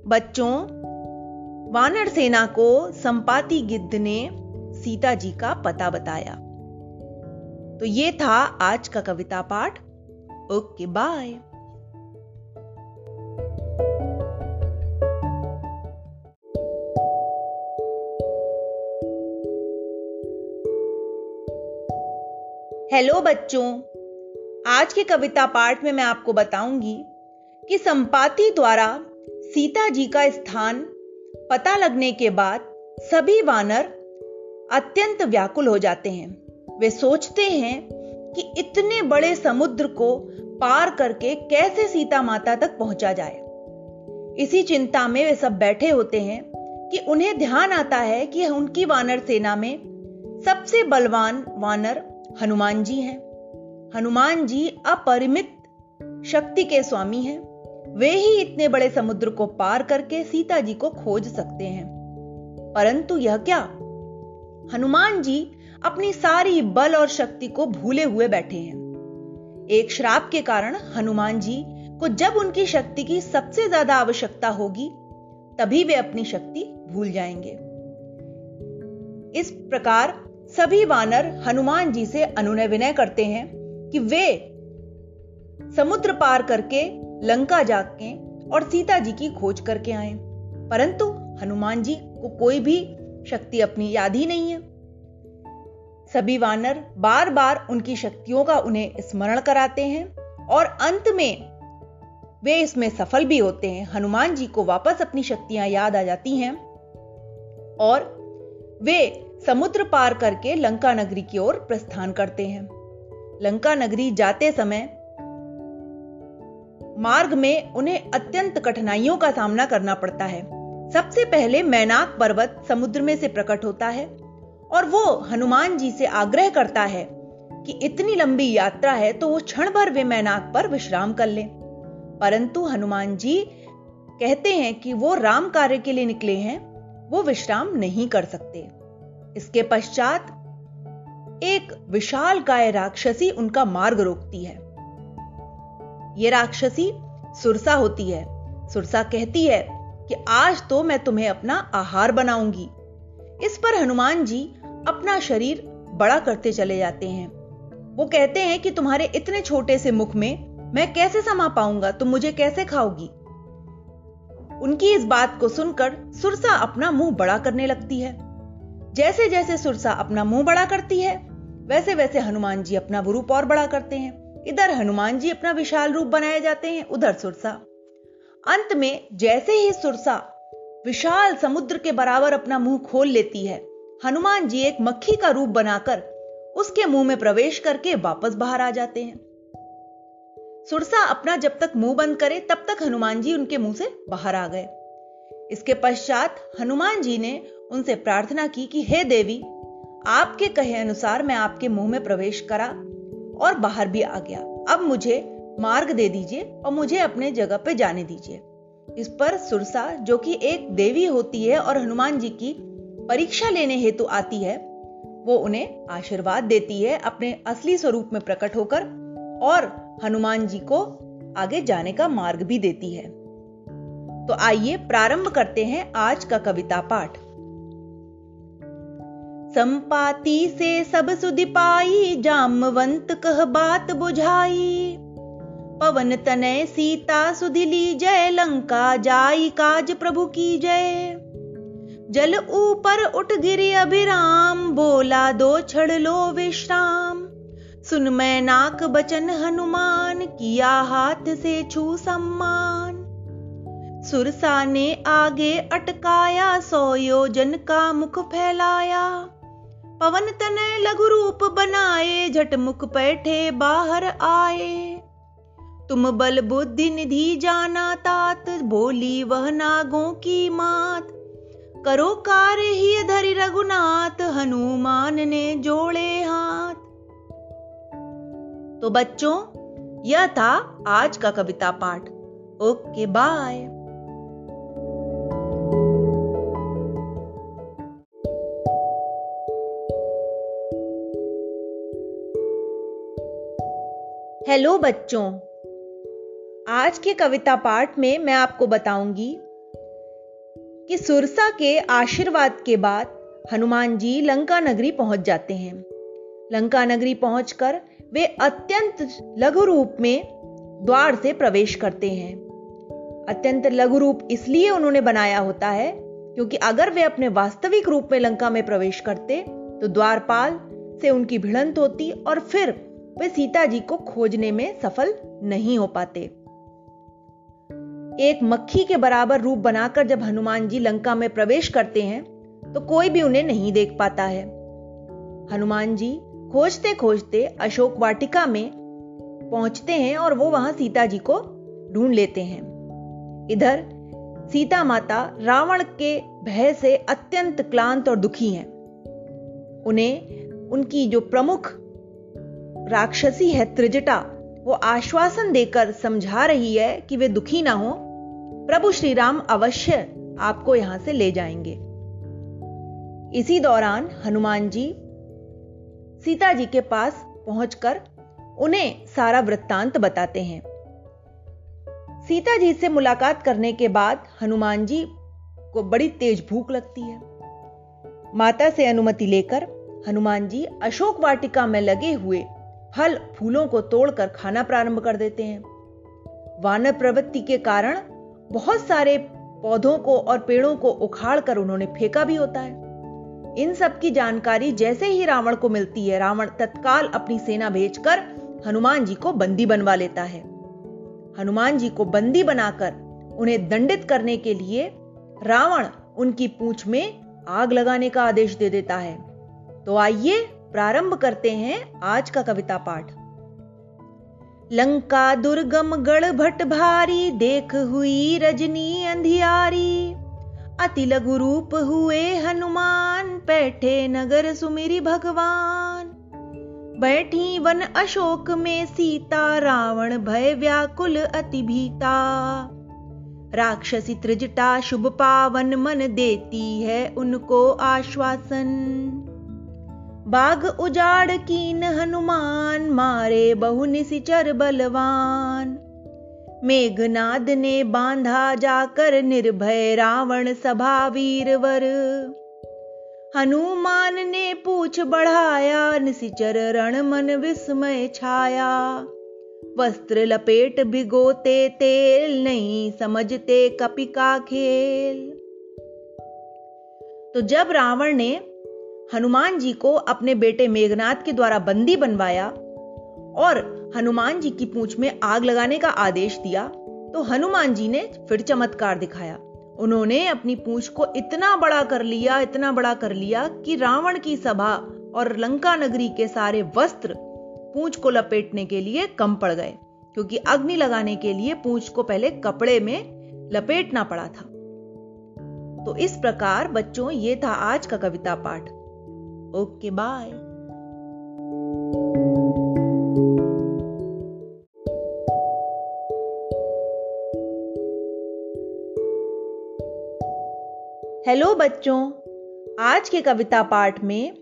बच्चों वानर सेना को संपाति गिद्ध ने सीता जी का पता बताया। तो ये था आज का कविता पाठ। Okay, bye. हेलो बच्चों, आज के कविता पाठ में मैं आपको बताऊँगी कि संपाति द्वारा सीता जी का स्थान पता लगने के बाद सभी वानर अत्यंत व्याकुल हो जाते हैं। वे सोचते हैं कि इतने बड़े समुद्र को पार करके कैसे सीता माता तक पहुँचा जाए। इसी चिंता में वे सब बैठे होते हैं कि उन्हें ध्यान आता है कि उनकी वानर सेना में सबसे बलवान वानर हनुमान जी हैं। हनुमान जी अपरिमित शक्ति के स्वामी हैं। वे ही इतने बड़े समुद्र को पार करके सीता जी को खोज सकते हैं। परंतु यह क्या? हनुमान जी अपनी सारी बल और शक्ति को भूले हुए बैठे हैं। एक श्राप के कारण हनुमान जी को जब उनकी शक्ति की सबसे ज़्यादा आवश्यकता होगी, तभी वे अपनी शक्ति भूल जाएँगे। इस प्रकार सभी वानर हनुमान जी से अनुनय विनय करते हैं कि वे समुद्र पार करके लंका जाके और सीता जी की खोज करके आए। परंतु हनुमान जी को कोई भी शक्ति अपनी याद ही नहीं है। सभी वानर बार बार उनकी शक्तियों का उन्हें स्मरण कराते हैं और अंत में वे इसमें सफल भी होते हैं। हनुमान जी को वापस अपनी शक्तियाँ याद आ जाती हैं और वे समुद्र पार करके लंका नगरी की ओर प्रस्थान करते हैं। लंका नगरी जाते समय मार्ग में उन्हें अत्यंत कठिनाइयों का सामना करना पड़ता है। सबसे पहले मैनाक पर्वत समुद्र में से प्रकट होता है और वो हनुमान जी से आग्रह करता है कि इतनी लंबी यात्रा है तो वो क्षण भर वे मैनाक पर विश्राम कर ले। परंतु हनुमान जी कहते हैं कि वो राम कार्य के लिए निकले हैं, वो विश्राम नहीं कर सकते। इसके पश्चात एक विशाल काय राक्षसी उनका मार्ग रोकती है। ये राक्षसी सुरसा होती है। सुरसा कहती है कि आज तो मैं तुम्हें अपना आहार बनाऊँगी। इस पर हनुमान जी अपना शरीर बड़ा करते चले जाते हैं। वो कहते हैं कि तुम्हारे इतने छोटे से मुख में मैं कैसे समा पाऊँगा? तुम मुझे कैसे खाओगी? उनकी इस बात को सुनकर सुरसा अपना मुँह बड़ा करने लगती है। जैसे जैसे सुरसा अपना मुँह बड़ा करती है वैसे वैसे हनुमान जी अपना रूप और बड़ा करते हैं। इधर हनुमान जी अपना विशाल रूप बनाए जाते हैं, उधर सुरसा। अंत में, जैसे ही सुरसा विशाल समुद्र के बराबर अपना मुँह खोल लेती है, हनुमान जी एक मक्खी का रूप बनाकर उसके मुँह में प्रवेश करके वापस बाहर आ जाते हैं। सुरसा अपना जब तक मुँह बंद करे, तब तक हनुमान जी उनके मुँह से बाहर आ गए। इसके पश्चात हनुमान जी ने उनसे प्रार्थना की कि, हे देवी, आपके कहे अनुसार मैं आपके मुँह में प्रवेश करा और बाहर भी आ गया। अब मुझे मार्ग दे दीजिए और मुझे अपने जगह पे जाने दीजिए। इस पर सुरसा, जो कि एक देवी होती है और हनुमान जी की परीक्षा लेने हेतु आती है, वो उन्हें आशीर्वाद देती है अपने असली स्वरूप में प्रकट होकर और हनुमान जी को आगे जाने का मार्ग भी देती है। तो आइए प्रारंभ करते हैं आज का कविता पाठ। संपाति से सब सुधि पाई, जामवंत कह बात बुझाई। पवन तनय सीता सुधि ली जय, लंका जाई काज प्रभु की जय। जल ऊपर उठ गिरी अभिराम, बोला दो छड़ लो विश्राम। सुन मैं नाक बचन हनुमान, किया हाथ से छू सम्मान। सुरसा ने आगे अटकाया, सौ योजन का मुख फैलाया। पवन तनय लघु रूप बनाए, झट मुख बैठे बाहर आए। तुम बल बुद्धि निधि जाना तात, बोली वह नागों की मात। करो कार्य ही धरि रघुनाथ, हनुमान ने जोड़े हाथ। तो बच्चों, यह था आज का कविता पाठ। Okay, bye. हेलो बच्चों। आज के कविता पाठ में मैं आपको बताऊँगी कि सुरसा के आशीर्वाद के बाद हनुमान जी लंका नगरी पहुँच जाते हैं। लंका नगरी पहुंचकर वे अत्यंत लघु रूप में द्वार से प्रवेश करते हैं। अत्यंत लघु रूप इसलिए उन्होंने बनाया होता है क्योंकि अगर वे अपने वास्तविक रूप में लंका में प्रवेश करते तो द्वारपाल से उनकी भिड़ंत होती और फिर वे सीता जी को खोजने में सफल नहीं हो पाते। एक मक्खी के बराबर रूप बनाकर जब हनुमान जी लंका में प्रवेश करते हैं तो कोई भी उन्हें नहीं देख पाता है। हनुमान जी खोजते खोजते अशोक वाटिका में पहुँचते हैं और वो वहाँ सीता जी को ढूंढ लेते हैं। इधर सीता माता रावण के भय से अत्यंत क्लांत और दुखी हैं। उन्हें उनकी जो प्रमुख राक्षसी है त्रिजटा। वो आश्वासन देकर समझा रही है कि वे दुखी ना हो। प्रभु श्री राम अवश्य आपको यहाँ से ले जाएँगे। इसी दौरान हनुमान जी सीता जी के पास पहुंचकर उन्हें सारा वृत्तांत बताते हैं। सीता जी से मुलाकात करने के बाद हनुमान जी को बड़ी तेज भूख लगती है। माता से अनुमति लेकर हनुमान जी अशोक वाटिका में लगे हुए फल फूलों को तोड़कर खाना प्रारंभ कर देते हैं। वानर प्रवृत्ति के कारण बहुत सारे पौधों को और पेड़ों को उखाड़ कर उन्होंने फेंका भी होता है। इन सब की जानकारी जैसे ही रावण को मिलती है, रावण तत्काल अपनी सेना भेजकर हनुमान जी को बंदी बनवा लेता है। हनुमान जी को बंदी बनाकर उन्हें दंडित करने के लिए रावण उनकी पूंछ में आग लगाने का आदेश दे देता है। तो आइए प्रारंभ करते हैं आज का कविता पाठ। लंका दुर्गम गढ़ भट भारी, देख हुई रजनी अंधियारी। अति लघु रूप हुए हनुमान, बैठे नगर सुमिरी भगवान। बैठी वन अशोक में सीता, रावण भय व्याकुल अति भीता। राक्षसी त्रिजटा शुभ पावन मन देती है उनको आश्वासन। बाग उजाड़ कीन हनुमान, मारे बहु निशिचर बलवान। मेघनाद ने बांधा जाकर निर्भय रावण सभा वीरवर। हनुमान ने पूछ बढ़ाया निशिचर रण मन विस्मय छाया। वस्त्र लपेट भिगोते तेल, नहीं समझते कपि का खेल। तो जब रावण ने हनुमान जी को अपने बेटे मेघनाथ के द्वारा बंदी बनवाया और हनुमान जी की पूंछ में आग लगाने का आदेश दिया तो हनुमान जी ने फिर चमत्कार दिखाया। उन्होंने अपनी पूंछ को इतना बड़ा कर लिया, इतना बड़ा कर लिया कि रावण की सभा और लंका नगरी के सारे वस्त्र पूंछ को लपेटने के लिए कम पड़ गए, क्योंकि अग्नि लगाने के लिए पूंछ को पहले कपड़े में लपेटना पड़ा था। तो इस प्रकार बच्चों, ये था आज का कविता पाठ। ओके बाय हेलो बच्चों। आज के कविता पाठ में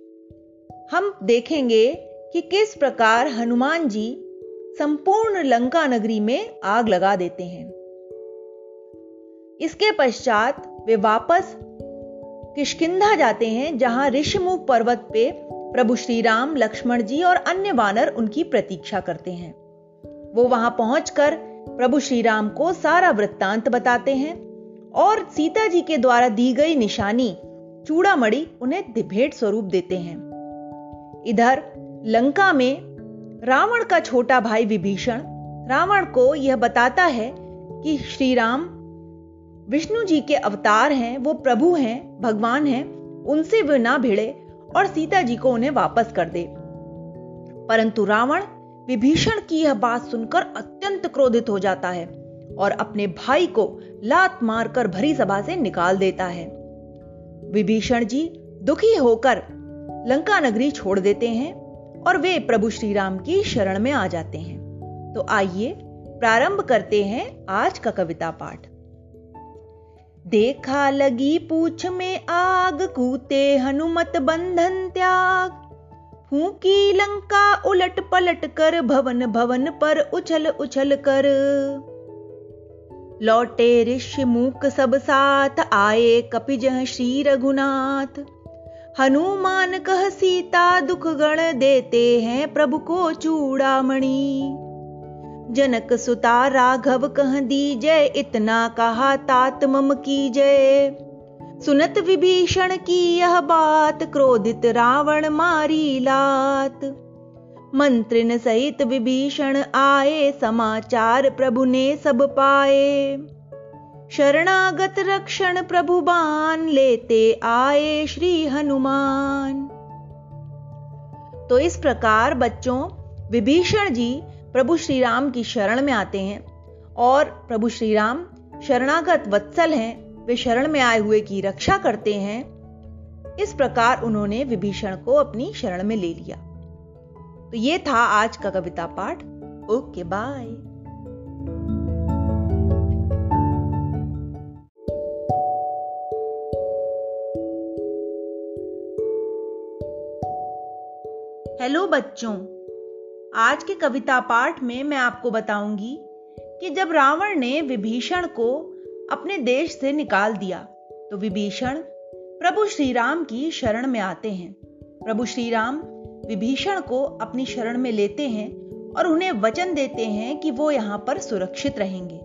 हम देखेंगे कि किस प्रकार हनुमान जी संपूर्ण लंका नगरी में आग लगा देते हैं। इसके पश्चात वे वापस किशकिंधा जाते हैं जहाँ ऋषिमुख पर्वत पे प्रभु श्री राम लक्ष्मण जी और अन्य वानर उनकी प्रतीक्षा करते हैं। वो वहाँ पहुंचकर प्रभु श्री राम को सारा वृत्तांत बताते हैं और सीता जी के द्वारा दी गई निशानी, चूड़ामणि, उन्हें भेंट स्वरूप देते हैं। इधर, लंका में रावण का छोटा भाई विभीषण, रावण को यह बताता है कि श्री राम विष्णु जी के अवतार हैं, वो प्रभु हैं, भगवान हैं, उनसे वे ना भिड़े और सीता जी को उन्हें वापस कर दे। परंतु रावण विभीषण की यह बात सुनकर अत्यंत क्रोधित हो जाता है और अपने भाई को लात मारकर भरी सभा से निकाल देता है। विभीषण जी दुखी होकर लंका नगरी छोड़ देते हैं और वे प्रभु श्री राम की शरण में आ जाते हैं। तो आइए प्रारंभ करते हैं आज का कविता पाठ। देखा लगी पूछ में आग, कूते हनुमत बंधन त्याग। फूकी लंका उलट पलट कर भवन भवन पर उछल उछल कर। लौटे ऋषि मूक सब साथ, आए कपिज श्री रघुनाथ। हनुमान कह सीता दुख गण देते हैं प्रभु को चूड़ामणि। जनक सुता राघव कह दी जय इतना कहा तात मम की जय। सुनत विभीषण की यह बात, क्रोधित रावण मारी लात। मंत्रिन सहित विभीषण आए, समाचार प्रभु ने सब पाए। शरणागत रक्षण प्रभुबान लेते आए श्री हनुमान। तो इस प्रकार बच्चों, विभीषण जी प्रभु श्री राम की शरण में आते हैं और प्रभु श्री राम शरणागत वत्सल हैं, वे शरण में आए हुए की रक्षा करते हैं। इस प्रकार उन्होंने विभीषण को अपनी शरण में ले लिया। तो ये था आज का कविता पाठ। Okay, bye. हेलो बच्चों आज के कविता पाठ में मैं आपको बताऊँगी कि जब रावण ने विभीषण को अपने देश से निकाल दिया तो विभीषण प्रभु श्री राम की शरण में आते हैं। प्रभु श्री राम विभीषण को अपनी शरण में लेते हैं और उन्हें वचन देते हैं कि वो यहाँ पर सुरक्षित रहेंगे।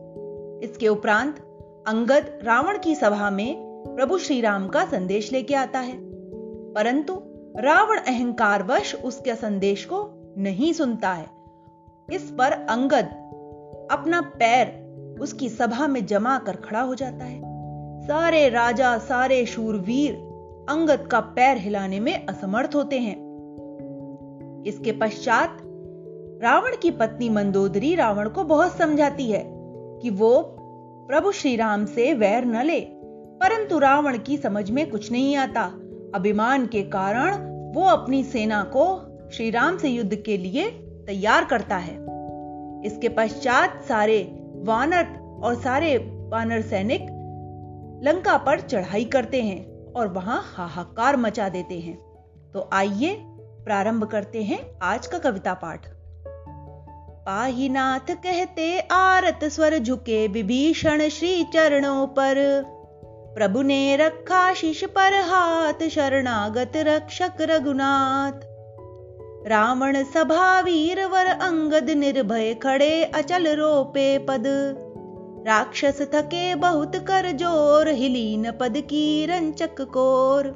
इसके उपरांत अंगद रावण की सभा में प्रभु श्री राम का संदेश लेके आता है। परंतु रावण अहंकारवश उसके संदेश को नहीं सुनता है। इस पर अंगद अपना पैर उसकी सभा में जमा कर खड़ा हो जाता है। सारे राजा, सारे शूरवीर अंगद का पैर हिलाने में असमर्थ होते हैं। इसके पश्चात रावण की पत्नी मंदोदरी रावण को बहुत समझाती है कि वो प्रभु श्री राम से वैर न ले, परंतु रावण की समझ में कुछ नहीं आता। अभिमान के कारण वो अपनी सेना को श्री राम से युद्ध के लिए तैयार करता है। इसके पश्चात सारे वानर और सारे वानर सैनिक लंका पर चढ़ाई करते हैं और वहाँ हाहाकार मचा देते हैं। तो आइए प्रारंभ करते हैं आज का कविता पाठ। पाहीनाथ कहते, आरत स्वर झुके विभीषण श्री चरणों पर। प्रभु ने रखा शीश पर हाथ, शरणागत रक्षक रघुनाथ। रावण सभा वीर वर अंगद निर्भय खड़े अचल रोपे पद। राक्षस थके बहुत कर ज़ोर, हिलीन पद की रंचक कोर।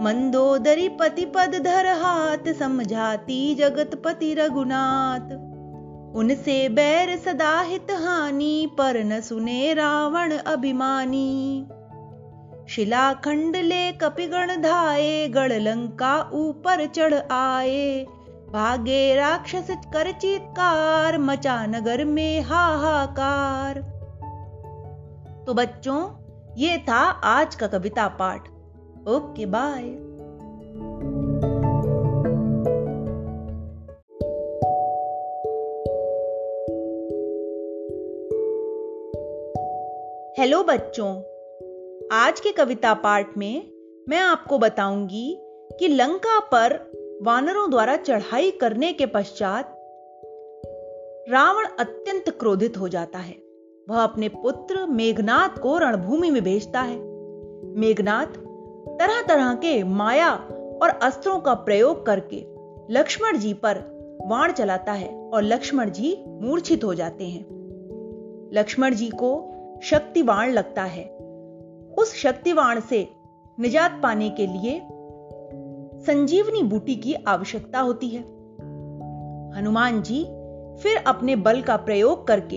मंदोदरी पति पद धर हाथ, समझाती जगत पति रघुनाथ। उनसे बैर सदाहित हानि, पर न सुने रावण अभिमानी। शिलाखंड ले कपिगण धाये गढ़ लंका ऊपर चढ़ आए भागे राक्षस कर चीतकार मचा नगर में हाहाकार। तो बच्चों, ये था आज का कविता पाठ। Okay, bye. हेलो बच्चों आज के कविता पाठ में मैं आपको बताऊँगी कि लंका पर वानरों द्वारा चढ़ाई करने के पश्चात रावण अत्यंत क्रोधित हो जाता है। वह अपने पुत्र मेघनाथ को रणभूमि में भेजता है। मेघनाथ तरह तरह के माया और अस्त्रों का प्रयोग करके लक्ष्मण जी पर वाण चलाता है और लक्ष्मण जी मूर्छित हो जाते हैं। लक्ष्मण जी को शक्तिवाण लगता है। उस शक्तिवाण से निजात पाने के लिए संजीवनी बूटी की आवश्यकता होती है। हनुमान जी फिर अपने बल का प्रयोग करके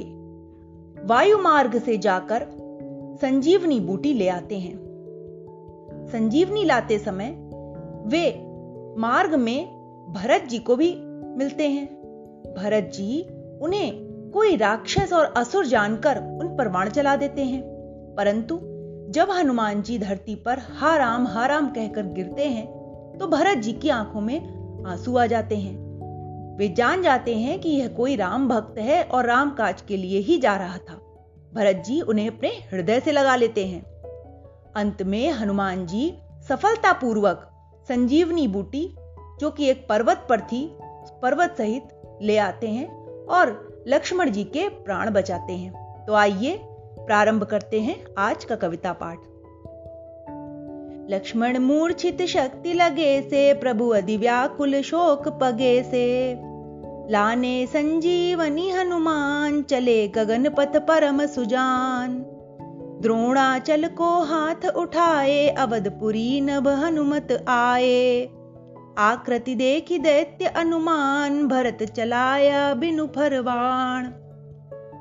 वायु मार्ग से जाकर संजीवनी बूटी ले आते हैं। संजीवनी लाते समय वे मार्ग में भरत जी को भी मिलते हैं। भरत जी उन्हें कोई राक्षस और असुर जानकर उन पर वाण चला देते हैं, परंतु जब हनुमान जी धरती पर हा राम हा राम कहकर गिरते हैं तो भरत जी की आँखों में आँसू आ जाते हैं। वे जान जाते हैं कि यह कोई राम भक्त है और राम काज के लिए ही जा रहा था। भरत जी उन्हें अपने हृदय से लगा लेते हैं। अंत में हनुमान जी सफलतापूर्वक संजीवनी बूटी, जो कि एक पर्वत पर थी, पर्वत सहित ले आते हैं और लक्ष्मण जी के प्राण बचाते हैं। तो आइए प्रारंभ करते हैं आज का कविता पाठ। लक्ष्मण मूर्छित शक्ति लगे से, प्रभु अधि व्याकुल शोक पगे से। लाने संजीवनी हनुमान, चले गगन पथ परम सुजान। द्रोणाचल को हाथ उठाए, अवधपुरी नभ हनुमत आए। आकृति देखी दैत्य अनुमान, भरत चलाया बिनु फरवाण।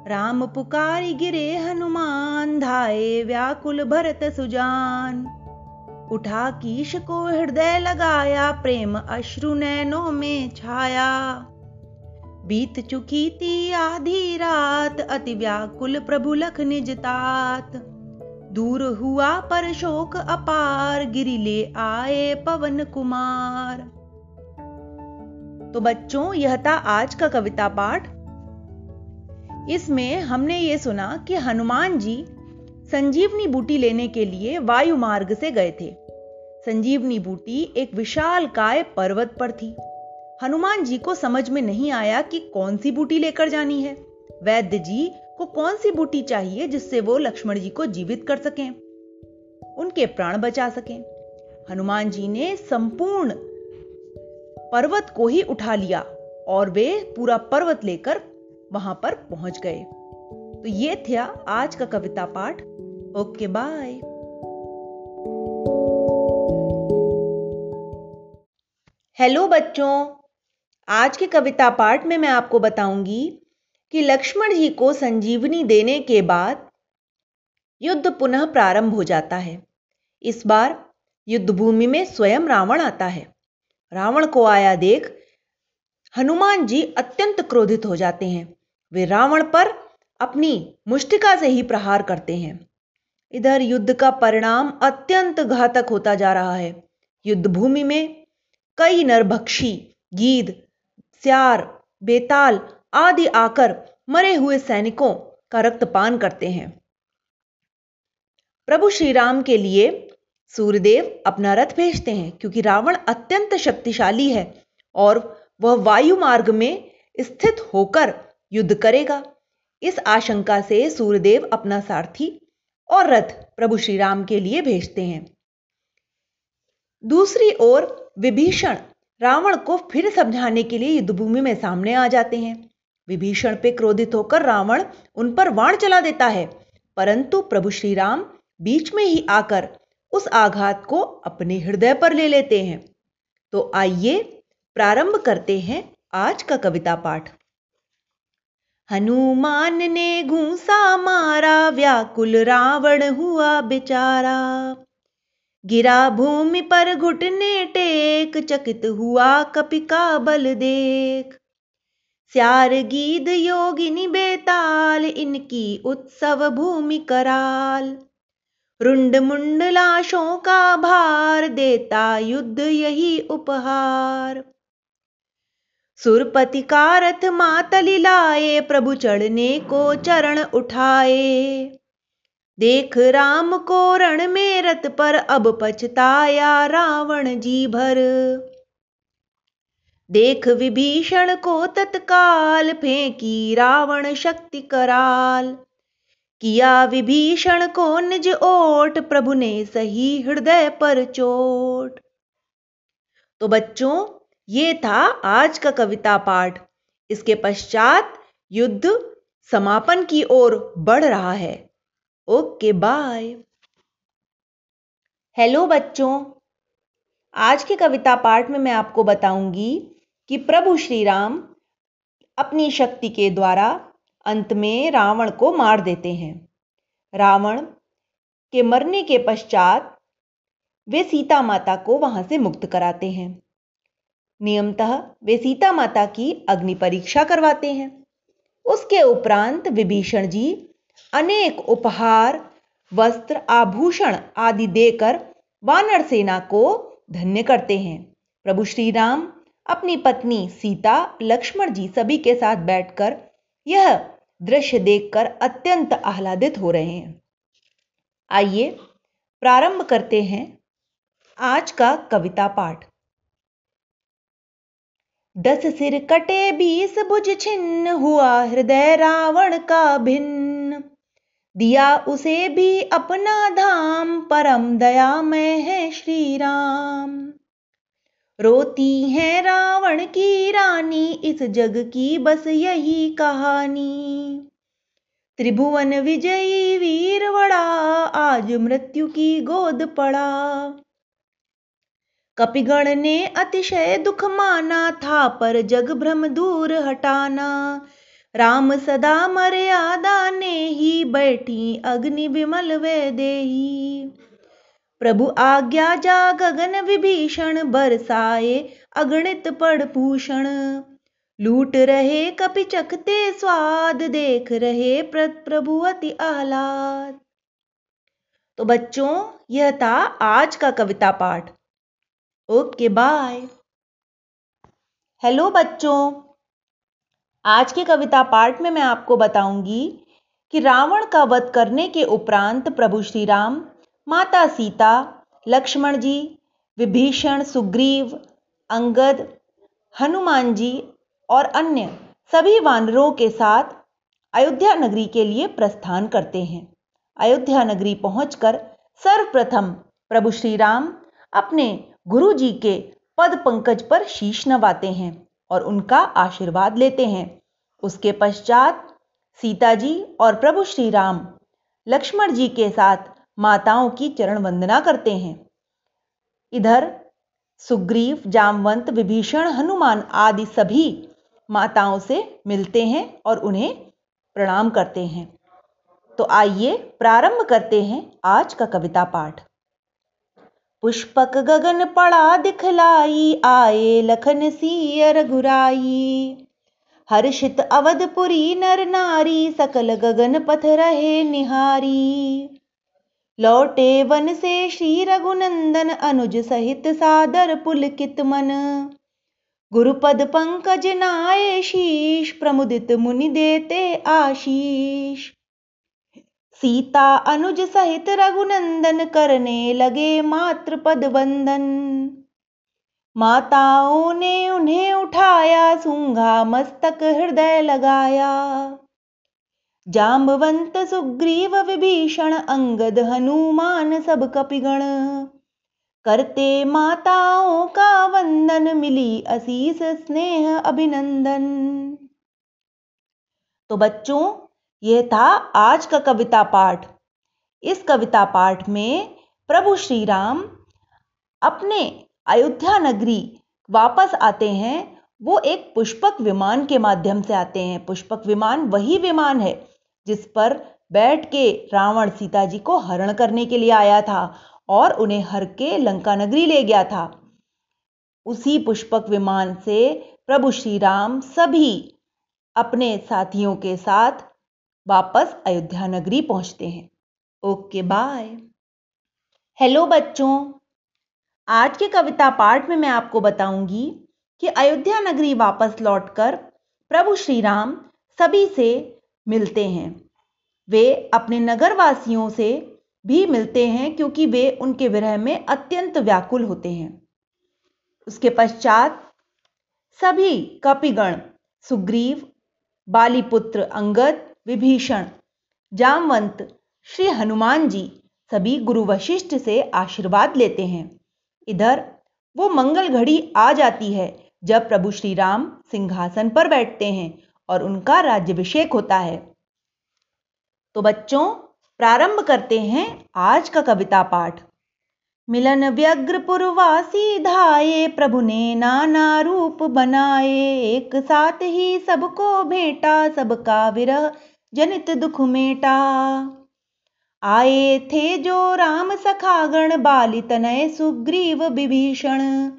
राम पुकारी गिरे हनुमान, धाये व्याकुल भरत सुजान। उठा कीश को हृदय लगाया, प्रेम अश्रु नैनों में छाया। बीत चुकी थी आधी रात, अति व्याकुल प्रभु लख निजतात दूर हुआ पर शोक अपार, गिरी ले आए पवन कुमार। तो बच्चों, यह था आज का कविता पाठ। इसमें हमने ये सुना कि हनुमान जी संजीवनी बूटी लेने के लिए वायु मार्ग से गए थे। संजीवनी बूटी एक विशाल काय पर्वत पर थी। हनुमान जी को समझ में नहीं आया कि कौन सी बूटी लेकर जानी है। वैद्य जी को कौन सी बूटी चाहिए जिससे वो लक्ष्मण जी को जीवित कर सकें, उनके प्राण बचा सकें। हनुमान जी ने संपूर्ण पर्वत को ही उठा लिया और वे पूरा पर्वत लेकर वहाँ पर पहुँच गए। तो ये था आज का कविता पाठ। Okay, bye. हेलो बच्चों, आज के कविता पाठ में मैं आपको बताऊँगी कि लक्ष्मण जी को संजीवनी देने के बाद युद्ध पुनः प्रारंभ हो जाता है। इस बार युद्ध भूमि में स्वयं रावण आता है। रावण को आया देख हनुमान जी अत्यंत क्रोधित हो जाते हैं। वे रावण पर अपनी मुष्टिका से ही प्रहार करते हैं। इधर युद्ध का परिणाम अत्यंत घातक होता जा रहा है। युद्ध भूमि में कई नरभक्षी, गीद, स्यार, बेताल आदि आकर मरे हुए सैनिकों का रक्तपान करते हैं। प्रभु श्री राम के लिए सूर्यदेव अपना रथ भेजते हैं क्योंकि रावण अत्यंत शक्तिशाली है और वह वायु मार्ग में स्थित होकर युद्ध करेगा। इस आशंका से सूर्यदेव अपना सारथी और रथ प्रभु श्री राम के लिए भेजते हैं। दूसरी ओर विभीषण रावण को फिर समझाने के लिए युद्धभूमि में सामने आ जाते हैं। विभीषण पे क्रोधित होकर रावण उन पर वाण चला देता है, परंतु प्रभु श्री राम बीच में ही आकर उस आघात को अपने हृदय पर ले लेते हैं। तो आइए प्रारंभ करते हैं आज का कविता पाठ। हनुमान ने घूसा मारा, व्याकुल रावण हुआ बेचारा। गिरा भूमि पर घुटने टेक, चकित हुआ कपि का बल देख। स्यार गीद योगिनी बेताल, इनकी उत्सव भूमि कराल। रुंड मुंड लाशों का भार, देता युद्ध यही उपहार। सुरपति का रथ मातली लाए प्रभु चढ़ने को चरण उठाए। देख राम को रण में रथ पर अब पछताया रावण जी भर। देख विभीषण को तत्काल फेंकी रावण शक्ति कराल। किया विभीषण को निज ओट, प्रभु ने सही हृदय पर चोट। तो बच्चों ये था आज का कविता पाठ। इसके पश्चात युद्ध समापन की ओर बढ़ रहा है। Okay, bye. हेलो बच्चों, आज के कविता पाठ में मैं आपको बताऊँगी कि प्रभु श्री राम अपनी शक्ति के द्वारा अंत में रावण को मार देते हैं। रावण के मरने के पश्चात वे सीता माता को वहाँ से मुक्त कराते हैं। नियमतः वे सीता माता की अग्नि परीक्षा करवाते हैं। उसके उपरांत विभीषण जी अनेक उपहार, वस्त्र, आभूषण आदि देकर वानर सेना को धन्य करते हैं। प्रभु श्री राम अपनी पत्नी सीता, लक्ष्मण जी सभी के साथ बैठकर यह दृश्य देखकर अत्यंत आह्लादित हो रहे हैं। आइए प्रारंभ करते हैं आज का कविता पाठ। दस सिर कटे बीस भुज छिन्न हुआ हृदय रावण का भिन्न। दिया उसे भी अपना धाम, परम दयामय है श्री राम रोती है रावण की रानी, इस जग की बस यही कहानी। त्रिभुवन विजयी वीर वड़ा आज मृत्यु की गोद पड़ा। कपिगण ने अतिशय दुख माना, था पर जग भ्रम दूर हटाना। राम सदा मर्यादा ने ही, बैठी अग्नि विमल वे देही प्रभु आज्ञा जा गगन विभीषण, बरसाए अगणित पड़ भूषण लूट रहे कपि चखते स्वाद, देख रहे प्रभु अति आह्लाद। तो बच्चों, यह था आज का कविता पाठ। Okay, bye. हेलो बच्चों, आज के कविता पाठ में मैं आपको बताऊँगी कि रावण का वध करने के उपरांत प्रभु श्री राम माता सीता, लक्ष्मण जी, विभीषण, सुग्रीव, अंगद, हनुमान जी और अन्य सभी वानरों के साथ अयोध्या नगरी के लिए प्रस्थान करते हैं। अयोध्या नगरी पहुंचकर सर्वप्रथम प्रभु श्री राम अपने गुरु जी के पद पंकज पर शीश नवाते हैं और उनका आशीर्वाद लेते हैं। उसके पश्चात सीता जी और प्रभु श्री राम लक्ष्मण जी के साथ माताओं की चरण वंदना करते हैं। इधर सुग्रीव, जामवंत, विभीषण, हनुमान आदि सभी माताओं से मिलते हैं और उन्हें प्रणाम करते हैं। तो आइए प्रारंभ करते हैं आज का कविता पाठ। पुष्पक गगन पड़ा दिखलाई, आए लखन सियर गुराई हर्षित अवधपुरी नर नारी, सकल गगन पथ रहे निहारी। लौटे वन से श्री रघुनंदन, अनुज सहित सादर पुलकित मन। गुरुपद पंकज नाये शीश, प्रमुदित मुनि देते आशीष। सीता अनुज सहित रघुनंदन करने लगे मात्र पद वंदन। माताओं ने उन्हें उठाया, सूंघा, मस्तक, हृदय लगाया। जाम्बवंत सुग्रीव, विभीषण, अंगद, हनुमान, सब कपिगण। करते माताओं का वंदन, मिली असीस स्नेह अभिनंदन। तो बच्चों यह था आज का कविता पाठ। इस कविता पाठ में प्रभु श्री राम अपने अयोध्या नगरी वापस आते हैं। वो एक पुष्पक विमान के माध्यम से आते हैं। पुष्पक विमान वही विमान है जिस पर बैठ के रावण सीता जी को हरण करने के लिए आया था और उन्हें हर के लंका नगरी ले गया था। उसी पुष्पक विमान से प्रभु श्री राम सभी अपने साथियों के साथ वापस अयोध्या नगरी पहुँचते हैं। ओके बाय हेलो बच्चों, आज के कविता पाठ में मैं आपको बताऊँगी कि अयोध्या नगरी वापस लौटकर प्रभु श्री राम सभी से मिलते हैं। वे अपने नगरवासियों से भी मिलते हैं क्योंकि वे उनके विरह में अत्यंत व्याकुल होते हैं। उसके पश्चात सभी कपिगण, सुग्रीव, बालीपुत्र अंगद विभीषण। जामवंत, श्री हनुमान जी सभी गुरु वशिष्ठ से आशीर्वाद लेते हैं। इधर, वो मंगल घड़ी आ जाती है जब प्रभु श्री राम सिंहासन पर बैठते हैं और उनका राज्यभिषेक होता है। तो बच्चों, प्रारंभ करते हैं आज का कविता पाठ। मिलन व्यग्रपुरवासी धाये प्रभु ने नाना रूप बनाए एक साथ ही सबको भेंटा, सबका विरह, जनित दुख मेटा। आए थे जो राम सखागण बाली तनय सुग्रीव विभीषण।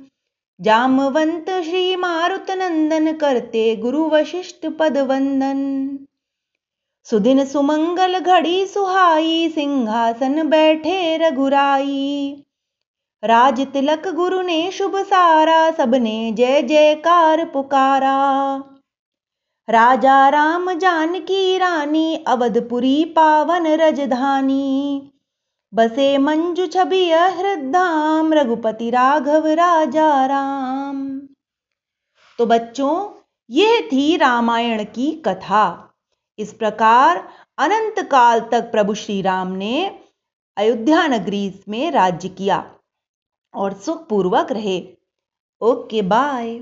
जामवंत श्री मारुत नंदन करते गुरु वशिष्ठ पद वंदन। सुदिन सुमंगल घड़ी सुहाई, सिंहासन बैठे रघुराई। राज तिलक गुरु ने शुभ सारा, सबने जय जयकार पुकारा। राजा राम जानकी रानी, अवधपुरी पावन रजधानी। बसे मंजु छवि हृदाम रघुपति राघव राजा राम। तो बच्चों, यह थी रामायण की कथा। इस प्रकार अनंत काल तक प्रभु श्री राम ने अयोध्या नगरी में राज्य किया। और सुखपूर्वक रहे। Okay, bye.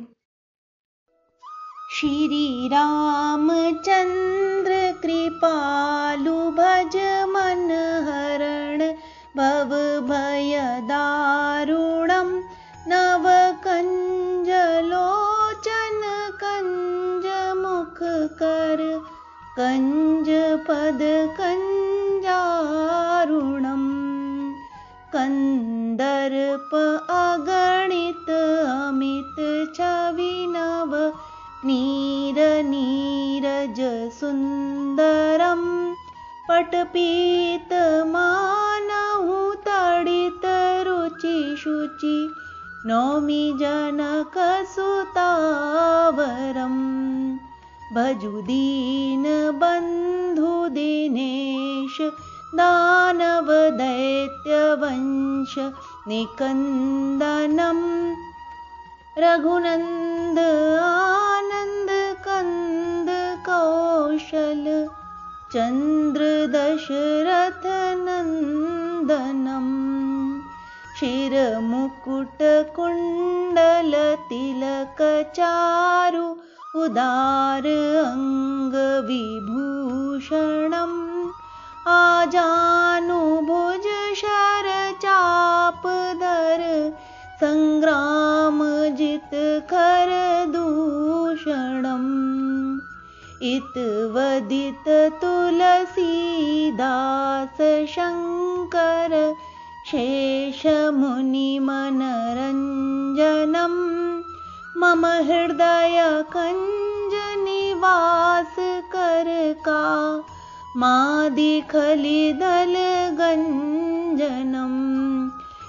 श्री राम चंद्र कृपालु भज मन हरण भव भय दारुणम दर्प अगणित अमित छविनव नीरनीरज सुन्दरम् पटपीत मानू तडित रुचि शुचि नौमि जनक सुतावरम्। भजुदीन बन्धुदिने दानवदैत्यवंश निकन्दनम्। निकन्दनं रघुनन्दनन्दकन्द कौशल चन्द्रदशरथनन्दनम् क्षीरमुकुटकुण्डलतिलकचारु उदार अङ्गविभूषणम्। आजानुभुज शरचाप दर सङ्ग्राम जित खर दूषणम्। इत वदित तुलसीदास शङ्कर शेषमुनिमनरञ्जनं मम हृदय कञ्जनिवास कञ्जनिवासकर्का दिखलिदलगञ्जनं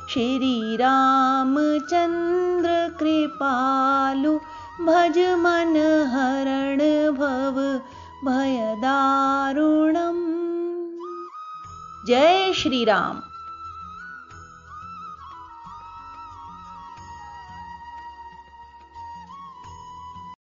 श्रीरामचन्द्रकृपालु भज मनहरण भव भयदारुणम्। जय श्रीराम।